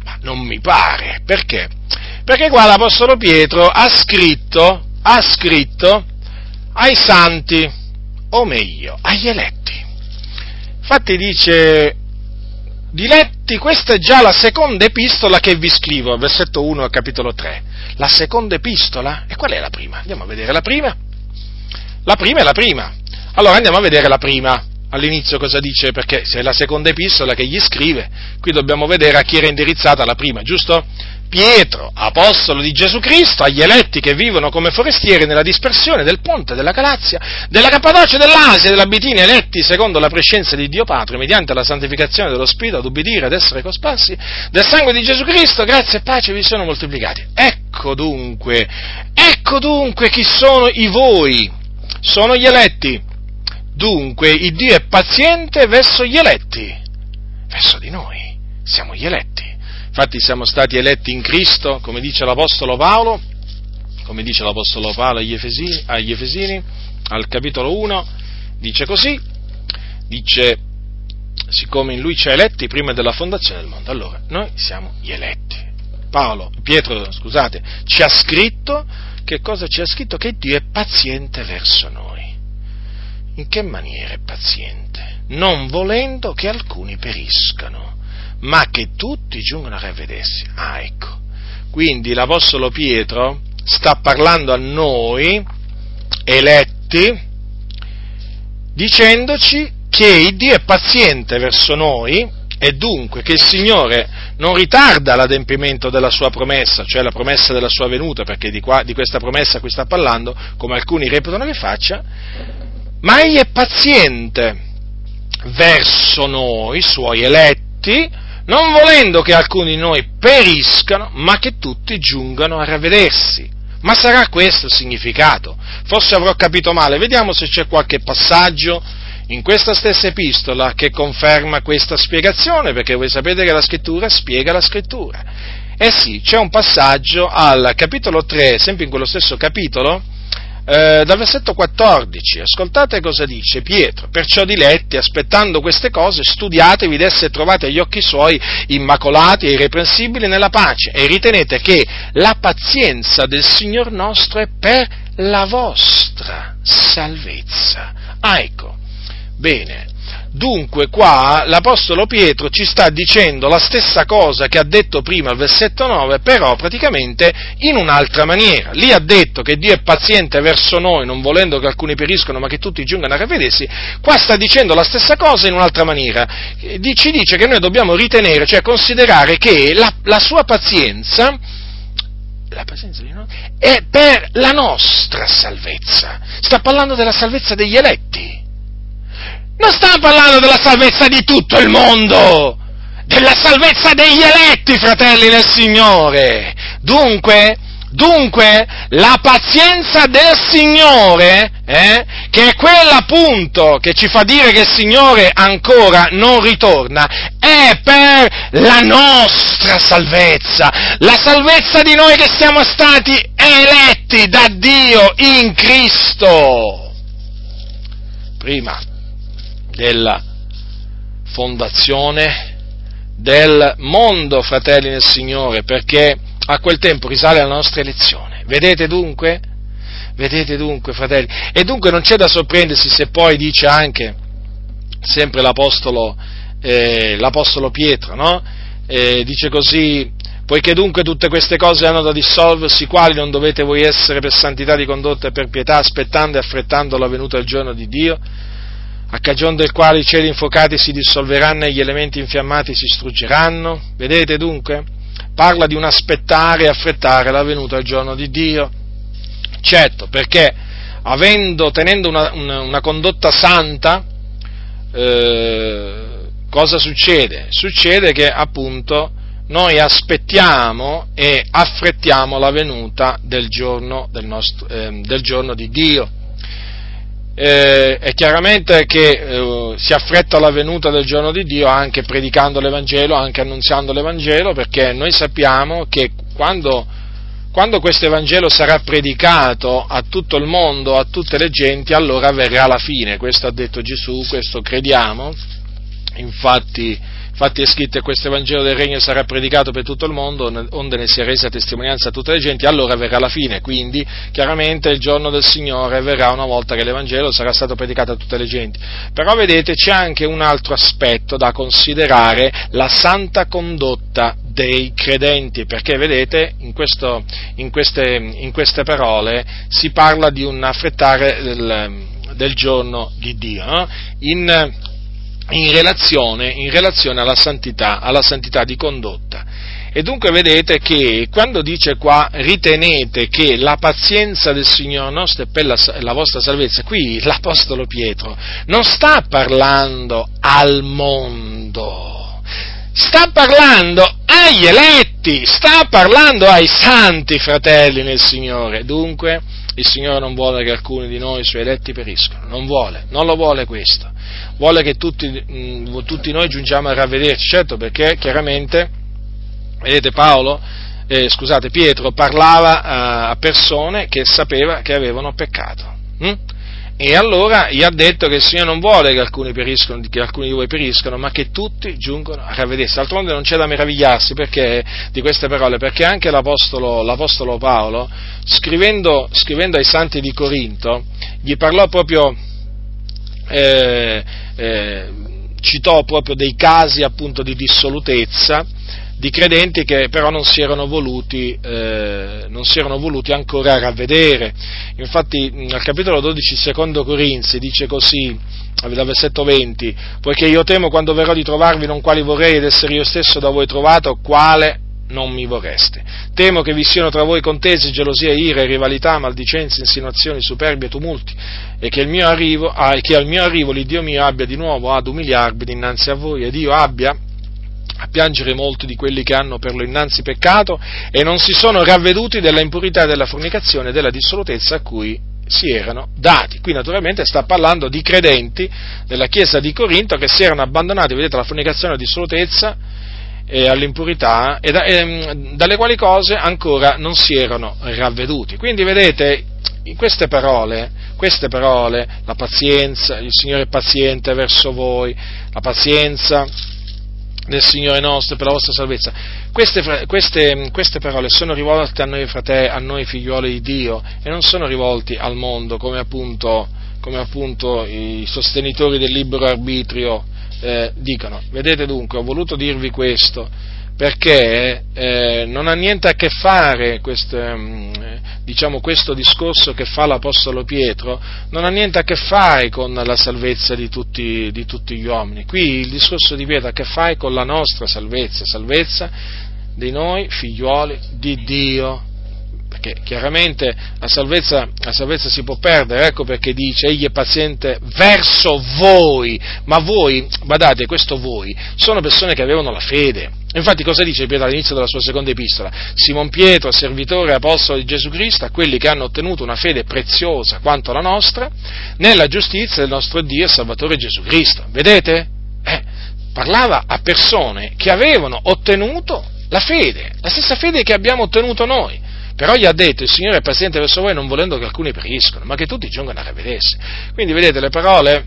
Ma non mi pare, perché? Perché qua l'Apostolo Pietro ha scritto, ha scritto ai santi, o meglio, agli eletti. Infatti dice, diletti, questa è già la seconda epistola che vi scrivo, versetto 1 al capitolo 3. La seconda epistola? E qual è la prima? Andiamo a vedere la prima. La prima è la prima. Allora andiamo a vedere la prima. All'inizio cosa dice? Perché se è la seconda epistola che gli scrive, qui dobbiamo vedere a chi era indirizzata la prima, giusto? Pietro, apostolo di Gesù Cristo, agli eletti che vivono come forestieri nella dispersione del ponte della Galazia, della Cappadocia, dell'Asia della Bitinia, eletti secondo la prescenza di Dio Padre, mediante la santificazione dello Spirito, ad ubbidire, ad essere cosparsi, del sangue di Gesù Cristo, grazie e pace vi sono moltiplicati. Ecco dunque, ecco dunque chi sono i voi, sono gli eletti. Dunque, il Dio è paziente verso gli eletti, verso di noi, siamo gli eletti. Infatti siamo stati eletti in Cristo, come dice l'Apostolo Paolo, come dice l'Apostolo Paolo agli Efesini, agli Efesini al capitolo 1, dice così, dice, siccome in lui ci ha eletti prima della fondazione del mondo, allora noi siamo gli eletti. Paolo, Pietro, scusate, ci ha scritto, che cosa ci ha scritto? Che Dio è paziente verso noi. In che maniera è paziente? Non volendo che alcuni periscano ma che tutti giungano a ravvedersi. Ah, ecco. Quindi l'Apostolo Pietro sta parlando a noi, eletti, dicendoci che Dio è paziente verso noi e dunque che il Signore non ritarda l'adempimento della sua promessa, cioè la promessa della sua venuta, perché di, qua, di questa promessa a cui sta parlando, come alcuni reputano che faccia, ma egli è paziente verso noi, suoi eletti, non volendo che alcuni di noi periscano, ma che tutti giungano a ravvedersi. Ma sarà questo il significato? Forse avrò capito male, vediamo se c'è qualche passaggio in questa stessa epistola che conferma questa spiegazione, perché voi sapete che la scrittura spiega la scrittura. Eh sì, c'è un passaggio al capitolo 3, sempre in quello stesso capitolo, eh, dal versetto 14, ascoltate cosa dice Pietro, perciò diletti, aspettando queste cose, studiatevi d'essere trovati agli occhi suoi immacolati e irreprensibili nella pace e ritenete che la pazienza del Signor nostro è per la vostra salvezza. Ah, ecco, bene, Dunque qua l'Apostolo Pietro ci sta dicendo la stessa cosa che ha detto prima al versetto 9, però praticamente in un'altra maniera. Lì ha detto che Dio è paziente verso noi, non volendo che alcuni periscono, ma che tutti giungano a ravvedersi. Qua sta dicendo la stessa cosa in un'altra maniera. Ci dice che noi dobbiamo ritenere, cioè considerare che la, la sua pazienza la pazienza di noi è per la nostra salvezza. Sta parlando della salvezza degli eletti. Non stiamo parlando della salvezza di tutto il mondo, della salvezza degli eletti, fratelli del Signore. Dunque, dunque, la pazienza del Signore, eh, che è quella appunto che ci fa dire che il Signore ancora non ritorna, è per la nostra salvezza, la salvezza di noi che siamo stati eletti da Dio in Cristo. Prima della fondazione del mondo, fratelli nel Signore, perché a quel tempo risale la nostra elezione. Vedete dunque? Vedete dunque, fratelli? E dunque non c'è da sorprendersi se poi dice anche, sempre l'Apostolo, eh, l'Apostolo Pietro, no? Eh, dice così, Poiché dunque tutte queste cose hanno da dissolversi, quali non dovete voi essere per santità di condotta e per pietà, aspettando e affrettando la venuta del giorno di Dio, a cagione del quale i cieli infuocati si dissolveranno e gli elementi infiammati si struggeranno? Vedete dunque? Parla di un aspettare e affrettare la venuta del giorno di Dio. Certo, perché avendo, tenendo una, una, una condotta santa, eh, cosa succede? Succede che appunto noi aspettiamo e affrettiamo la venuta del giorno, del nostro, eh, del giorno di Dio. Eh, è chiaramente che eh, si affretta la venuta del giorno di Dio anche predicando l'Evangelo, anche annunziando l'Evangelo, perché noi sappiamo che quando, quando questo Evangelo sarà predicato a tutto il mondo, a tutte le genti, allora verrà la fine. Questo ha detto Gesù, questo crediamo. Infatti, Infatti è scritto questo Evangelo del Regno sarà predicato per tutto il mondo, onde ne sia resa testimonianza a tutte le genti, allora verrà la fine. Quindi, chiaramente, il giorno del Signore verrà una volta che l'Evangelo sarà stato predicato a tutte le genti. Però, vedete, c'è anche un altro aspetto da considerare, la santa condotta dei credenti, perché vedete, in, questo, in, queste, in queste, parole si parla di un affrettare del, del giorno di Dio. No? In, in relazione, in relazione alla, santità, alla santità di condotta. E dunque vedete che quando dice qua ritenete che la pazienza del Signore nostro è per la, la, vostra salvezza, qui l'Apostolo Pietro non sta parlando al mondo, sta parlando agli eletti, sta parlando ai santi fratelli nel Signore. Dunque il Signore non vuole che alcuni di noi, suoi eletti, periscano, non vuole, non lo vuole questo vuole che tutti, mh, mm, tutti noi giungiamo a ravvederci, certo perché chiaramente, vedete Paolo, eh, scusate, Pietro parlava a persone che sapeva che avevano peccato. Hm? E allora gli ha detto che il Signore non vuole che alcuni, che alcuni, di voi periscano, ma che tutti giungono a ravvedersi. D'altronde non c'è da meravigliarsi perché, di queste parole, perché anche l'Apostolo, l'Apostolo Paolo, scrivendo, scrivendo, ai santi di Corinto, gli parlò proprio eh, eh, citò proprio dei casi appunto di dissolutezza di credenti che però non si erano voluti, eh, non si erano voluti ancora ravvedere. Infatti al capitolo 12 secondo Corinzi dice così, dal versetto 20, poiché io temo quando verrò di trovarvi non quali vorrei ed essere io stesso da voi trovato, quale non mi vorreste. Temo che vi siano tra voi contesi, gelosia, ira, rivalità, maldicenze, insinuazioni, superbie, tumulti, e che, arrivo, ah, che al mio arrivo l'Iddio mio abbia di nuovo ad umiliarvi dinanzi a voi, ed io abbia a piangere molti di quelli che hanno per lo innanzi peccato e non si sono ravveduti della impurità della fornicazione e della dissolutezza a cui si erano dati. Qui naturalmente sta parlando di credenti della chiesa di Corinto che si erano abbandonati, vedete, alla fornicazione e alla dissolutezza e all'impurità e, da, e, dalle quali cose ancora non si erano ravveduti. Quindi vedete, in queste parole, queste parole, la pazienza, il Signore è paziente verso voi, la pazienza del Signore nostro per la vostra salvezza, queste, queste, queste parole sono rivolte a noi fratelli, a noi figliuoli di Dio e non sono rivolte al mondo come appunto, come appunto i sostenitori del libero arbitrio eh, dicono. Vedete dunque, ho voluto dirvi questo perché eh, non ha niente a che fare questo, mm, diciamo, questo discorso che fa l'Apostolo Pietro, non ha niente a che fare con la salvezza di tutti, di tutti gli uomini. Qui il discorso di Pietro ha a che fare con la nostra salvezza, salvezza di noi figliuoli di Dio perché chiaramente la salvezza, la salvezza, si può perdere, ecco perché dice egli è paziente verso voi, ma voi, badate, questo voi, sono persone che avevano la fede. Infatti cosa dice Pietro all'inizio della sua seconda epistola? Simon Pietro, servitore e apostolo di Gesù Cristo, a quelli che hanno ottenuto una fede preziosa quanto la nostra, nella giustizia del nostro Dio e Salvatore Gesù Cristo. Vedete? Eh, parlava a persone che avevano ottenuto la fede, la stessa fede che abbiamo ottenuto noi. Però gli ha detto il Signore è paziente verso voi non volendo che alcuni periscono, ma che tutti giungano a ravvedersi. Quindi vedete le parole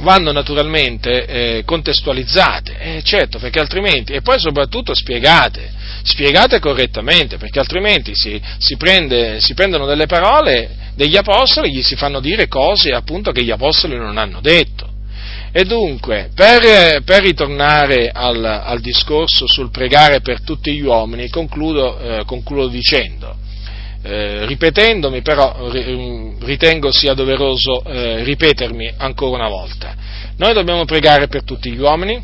vanno naturalmente eh, contestualizzate, eh, certo, perché altrimenti, e poi soprattutto spiegate, spiegate correttamente, perché altrimenti si, si, prende, si prendono delle parole degli apostoli e gli si fanno dire cose appunto che gli apostoli non hanno detto. E dunque, per, per ritornare al, al, discorso sul pregare per tutti gli uomini, concludo, eh, concludo dicendo, eh, ripetendomi, però ritengo sia doveroso eh, ripetermi ancora una volta. Noi dobbiamo pregare per tutti gli uomini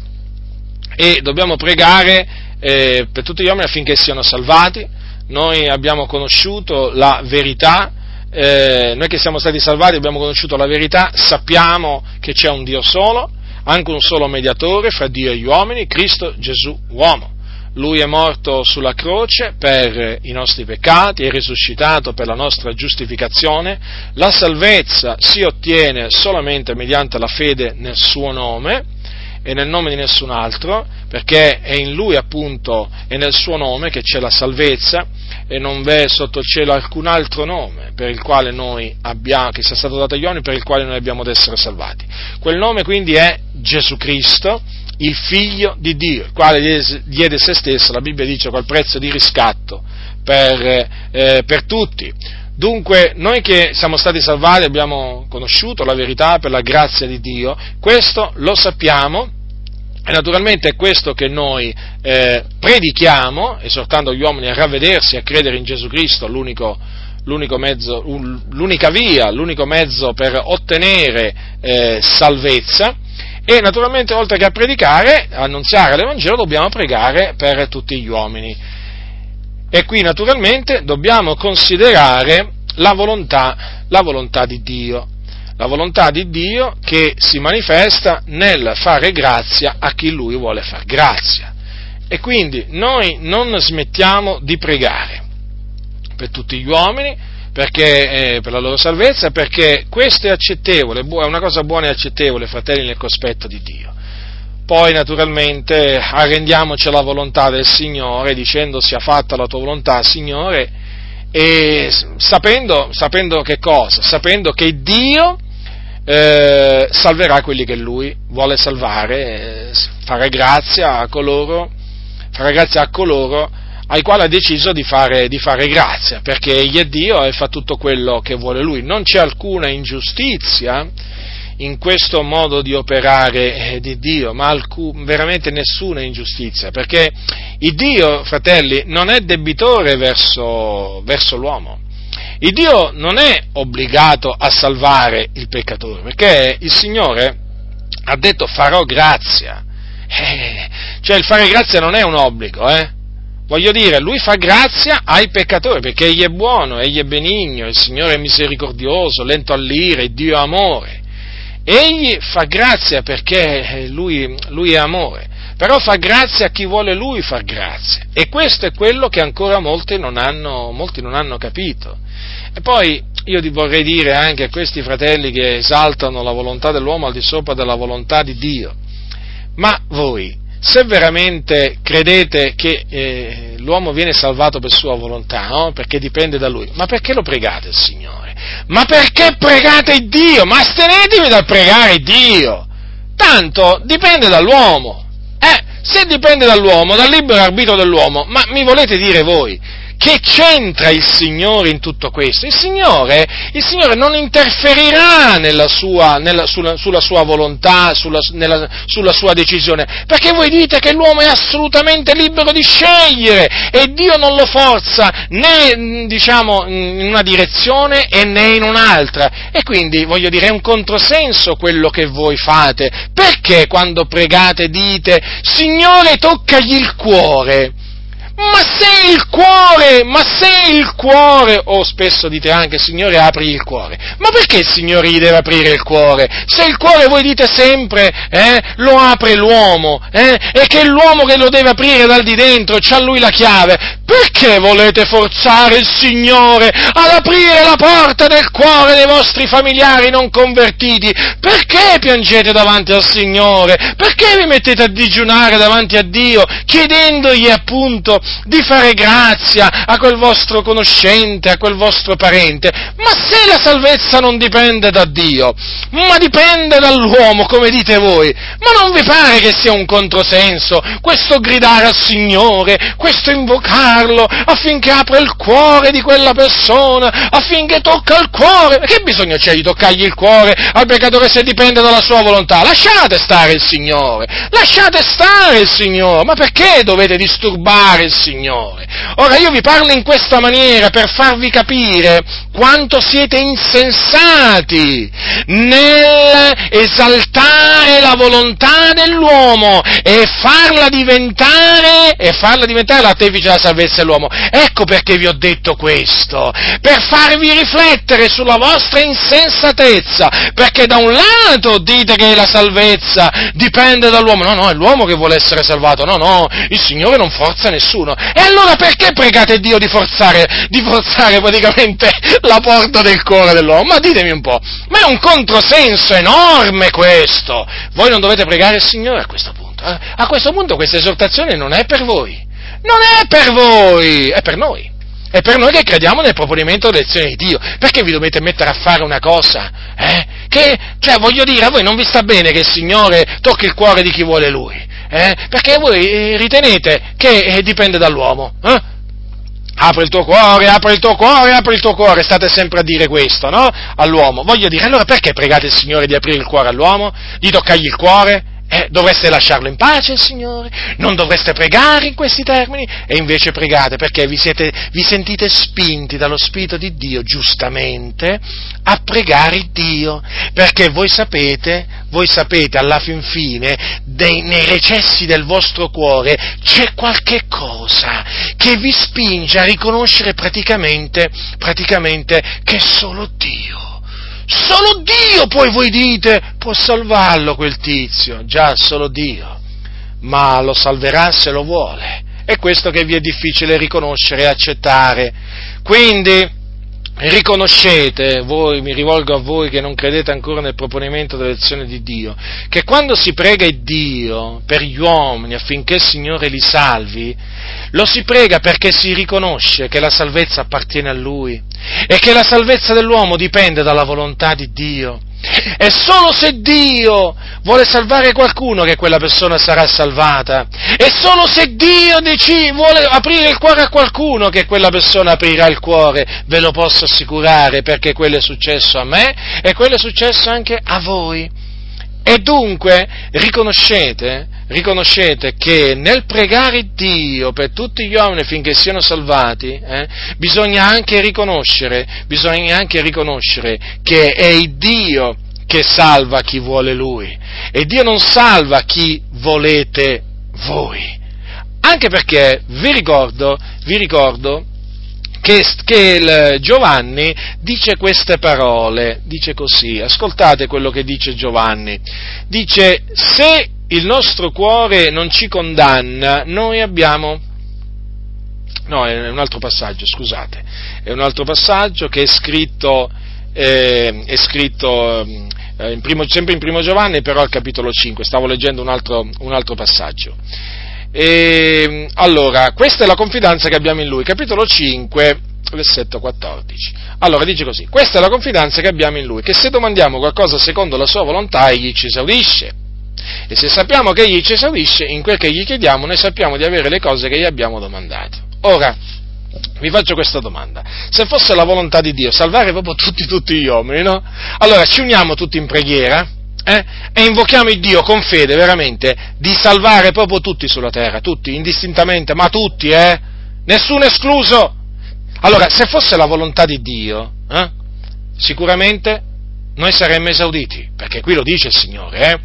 e dobbiamo pregare eh, per tutti gli uomini affinché siano salvati. Noi abbiamo conosciuto la verità eh, noi che siamo stati salvati abbiamo conosciuto la verità, sappiamo che c'è un Dio solo, anche un solo mediatore fra Dio e gli uomini, Cristo Gesù uomo. Lui è morto sulla croce per i nostri peccati, è risuscitato per la nostra giustificazione. La salvezza si ottiene solamente mediante la fede nel suo nome e nel nome di nessun altro, perché è in Lui appunto e nel suo nome che c'è la salvezza e non v'è sotto il cielo alcun altro nome per il quale noi abbiamo, che sia stato dato agli uomini per il quale noi abbiamo ad essere salvati. Quel nome quindi è Gesù Cristo, il figlio di Dio, il quale diede se stesso, la Bibbia dice, col prezzo di riscatto per, eh, per tutti. Dunque, noi che siamo stati salvati abbiamo conosciuto la verità per la grazia di Dio, questo lo sappiamo e naturalmente è questo che noi eh, predichiamo, esortando gli uomini a ravvedersi a credere in Gesù Cristo, l'unico, l'unico mezzo, l'unica via, l'unico mezzo per ottenere eh, salvezza. E naturalmente oltre che a predicare, annunziare l'Evangelo, dobbiamo pregare per tutti gli uomini. E qui naturalmente dobbiamo considerare la volontà, la volontà di Dio, la volontà di Dio che si manifesta nel fare grazia a chi Lui vuole far grazia. E quindi noi non smettiamo di pregare per tutti gli uomini, perché, eh, per la loro salvezza, perché questo è accettevole, è una cosa buona e accettevole, fratelli, nel cospetto di Dio. Poi naturalmente arrendiamoci alla volontà del Signore dicendo sia fatta la tua volontà, Signore, e sapendo, sapendo che cosa? Sapendo che Dio eh, salverà quelli che Lui vuole salvare, eh, farà grazia a coloro, farà grazia a coloro ai quali ha deciso di fare, di fare grazia, perché Egli è Dio e fa tutto quello che vuole Lui. Non c'è alcuna ingiustizia in questo modo di operare eh, di Dio, ma alcun, veramente nessuna ingiustizia, perché il Dio, fratelli, non è debitore verso, verso l'uomo. Il Dio non è obbligato a salvare il peccatore, perché il Signore ha detto farò grazia. Eh, cioè il fare grazia non è un obbligo, eh? Voglio dire, lui fa grazia ai peccatori perché egli è buono, egli è benigno, il Signore è misericordioso, lento all'ire, Dio è amore. Egli fa grazia perché lui, lui, è amore, però fa grazia a chi vuole lui far grazia. E questo è quello che ancora molti non hanno, molti non hanno capito. E poi io vorrei dire anche a questi fratelli che esaltano la volontà dell'uomo al di sopra della volontà di Dio, ma voi, se veramente credete che eh, l'uomo viene salvato per sua volontà, no? perché dipende da lui, ma perché lo pregate il Signore? Ma perché pregate Dio? Ma astenetevi dal pregare Dio! Tanto dipende dall'uomo. Eh, se dipende dall'uomo, dal libero arbitro dell'uomo, ma mi volete dire voi che c'entra il Signore in tutto questo? Il Signore, il Signore non interferirà nella sua, nella, sulla, sulla, sua volontà, sulla, nella, sulla sua decisione, perché voi dite che l'uomo è assolutamente libero di scegliere e Dio non lo forza né diciamo, in una direzione e né in un'altra. E quindi, voglio dire, è un controsenso quello che voi fate. Perché quando pregate dite, Signore, toccagli il cuore? Ma se il cuore, ma se il cuore, o oh, spesso dite anche, Signore apri il cuore, ma perché il Signore gli deve aprire il cuore? Se il cuore voi dite sempre, eh, lo apre l'uomo, eh, e che è l'uomo che lo deve aprire dal di dentro, c'ha lui la chiave, perché volete forzare il Signore ad aprire la porta del cuore dei vostri familiari non convertiti? Perché piangete davanti al Signore? Perché vi mettete a digiunare davanti a Dio, chiedendogli appunto di fare grazia a quel vostro conoscente, a quel vostro parente. Ma se la salvezza non dipende da Dio, ma dipende dall'uomo, come dite voi, ma non vi pare che sia un controsenso questo gridare al Signore, questo invocarlo affinché apra il cuore di quella persona, affinché tocca il cuore? Che bisogno c'è di toccargli il cuore al peccatore se dipende dalla sua volontà? Lasciate stare il Signore, lasciate stare il Signore, ma perché dovete disturbare il Signore? Ora io vi parlo in questa maniera per farvi capire quanto siete insensati nell'esaltare la volontà dell'uomo e farla diventare, e farla diventare l'artefice della salvezza dell'uomo. Ecco perché vi ho detto questo, per farvi riflettere sulla vostra insensatezza, perché da un lato dite che la salvezza dipende dall'uomo, no, no, è l'uomo che vuole essere salvato, no, no, il Signore non forza nessuno. E allora perché pregate Dio di forzare, di forzare praticamente la porta del cuore dell'uomo? Ma ditemi un po', ma è un controsenso enorme questo. Voi non dovete pregare il Signore a questo punto. Eh? A questo punto questa esortazione non è per voi, non è per voi, è per noi. È per noi che crediamo nel proponimento dell'elezione di Dio. Perché vi dovete mettere a fare una cosa? Eh? Che, cioè, voglio dire, a voi non vi sta bene che il Signore tocchi il cuore di chi vuole Lui. Eh? Perché voi eh, ritenete che eh, dipende dall'uomo. Eh? Apri il tuo cuore, apri il tuo cuore, apri il tuo cuore, state sempre a dire questo, no? All'uomo. Voglio dire, allora perché pregate il Signore di aprire il cuore all'uomo? Di toccargli il cuore? Eh, dovreste lasciarlo in pace il Signore, non dovreste pregare in questi termini. E invece pregate perché vi, siete, vi sentite spinti dallo Spirito di Dio giustamente a pregare Dio, perché voi sapete, voi sapete alla fin fine, dei, nei recessi del vostro cuore c'è qualche cosa che vi spinge a riconoscere praticamente, praticamente che solo Dio Solo Dio poi voi dite può salvarlo quel tizio, già solo Dio, ma lo salverà se lo vuole. È questo che vi è difficile riconoscere e accettare. Quindi riconoscete, voi, mi rivolgo a voi che non credete ancora nel proponimento dell'elezione di Dio, che quando si prega Dio per gli uomini affinché il Signore li salvi, lo si prega perché si riconosce che la salvezza appartiene a Lui e che la salvezza dell'uomo dipende dalla volontà di Dio. È solo se Dio vuole salvare qualcuno che quella persona sarà salvata. È solo se Dio decide, vuole aprire il cuore a qualcuno che quella persona aprirà il cuore. Ve lo posso assicurare perché quello è successo a me e quello è successo anche a voi. E dunque riconoscete, riconoscete che nel pregare Dio per tutti gli uomini finché siano salvati, eh, bisogna, anche bisogna anche riconoscere che è il Dio che salva chi vuole Lui e Dio non salva chi volete voi. Anche perché vi ricordo, vi ricordo che, che Giovanni dice queste parole, dice così, ascoltate quello che dice Giovanni, dice se il nostro cuore non ci condanna, noi abbiamo... No, è un altro passaggio, scusate, è un altro passaggio che è scritto, eh, è scritto eh, in primo, sempre in primo Giovanni, però al capitolo 5, stavo leggendo un altro, un altro passaggio. E, allora, questa è la confidenza che abbiamo in Lui, capitolo 5, versetto 14. Allora dice così, questa è la confidenza che abbiamo in Lui, che se domandiamo qualcosa secondo la sua volontà, Egli ci esaudisce. E se sappiamo che Egli ci esaudisce, in quel che gli chiediamo, noi sappiamo di avere le cose che gli abbiamo domandato. Ora, vi faccio questa domanda. Se fosse la volontà di Dio salvare proprio tutti, tutti gli uomini, no? Allora ci uniamo tutti in preghiera, eh? e invochiamo il Dio con fede veramente di salvare proprio tutti sulla terra, tutti, indistintamente, ma tutti, eh? Nessuno escluso. Allora, se fosse la volontà di Dio, eh? sicuramente noi saremmo esauditi, perché qui lo dice il Signore, eh?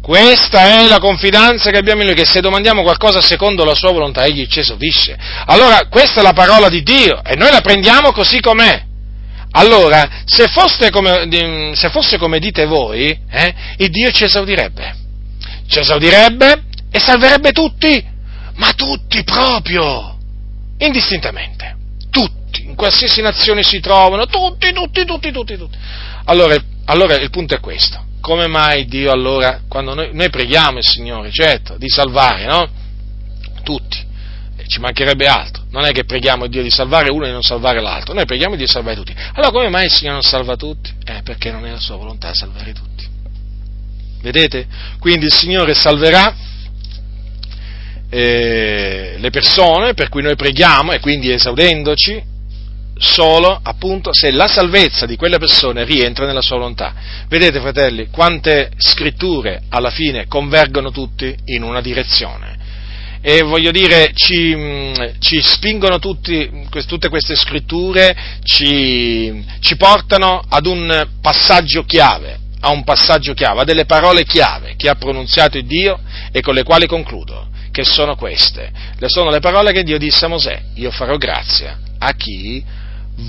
Questa è la confidenza che abbiamo in Lui, che se domandiamo qualcosa secondo la Sua volontà, Egli ci esaudisce. Allora, questa è la parola di Dio e noi la prendiamo così com'è. Allora, se fosse come, se fosse come dite voi, eh, il Dio ci esaudirebbe. Ci esaudirebbe e salverebbe tutti, ma tutti proprio, indistintamente. Tutti, in qualsiasi nazione si trovano, tutti, tutti, tutti, tutti, tutti. Allora, allora il punto è questo. Come mai Dio allora, quando noi, noi preghiamo il Signore, certo, di salvare, no? Tutti ci mancherebbe altro. Non è che preghiamo Dio di salvare uno e non salvare l'altro, noi preghiamo Dio di salvare tutti. Allora come mai il Signore non salva tutti? Eh, perché non è la sua volontà salvare tutti. Vedete? Quindi il Signore salverà eh, le persone per cui noi preghiamo e quindi esaudendoci solo appunto se la salvezza di quelle persone rientra nella sua volontà. Vedete fratelli, quante scritture alla fine convergono tutti in una direzione. E voglio dire, ci, mm, ci spingono tutti, tutte queste scritture, ci, ci portano ad un passaggio chiave, a un passaggio chiave, a delle parole chiave che ha pronunziato Dio e con le quali concludo, che sono queste. Le sono le parole che Dio disse a Mosè, io farò grazia a chi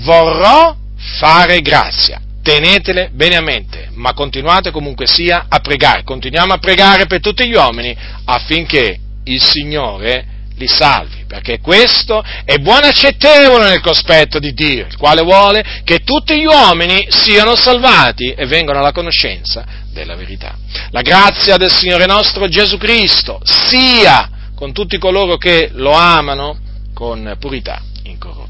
vorrò fare grazia. Tenetele bene a mente, ma continuate comunque sia a pregare, continuiamo a pregare per tutti gli uomini affinché il Signore li salvi, perché questo è buono e accettevole nel cospetto di Dio, il quale vuole che tutti gli uomini siano salvati e vengano alla conoscenza della verità. La grazia del Signore nostro Gesù Cristo sia con tutti coloro che lo amano con purità incorrotta.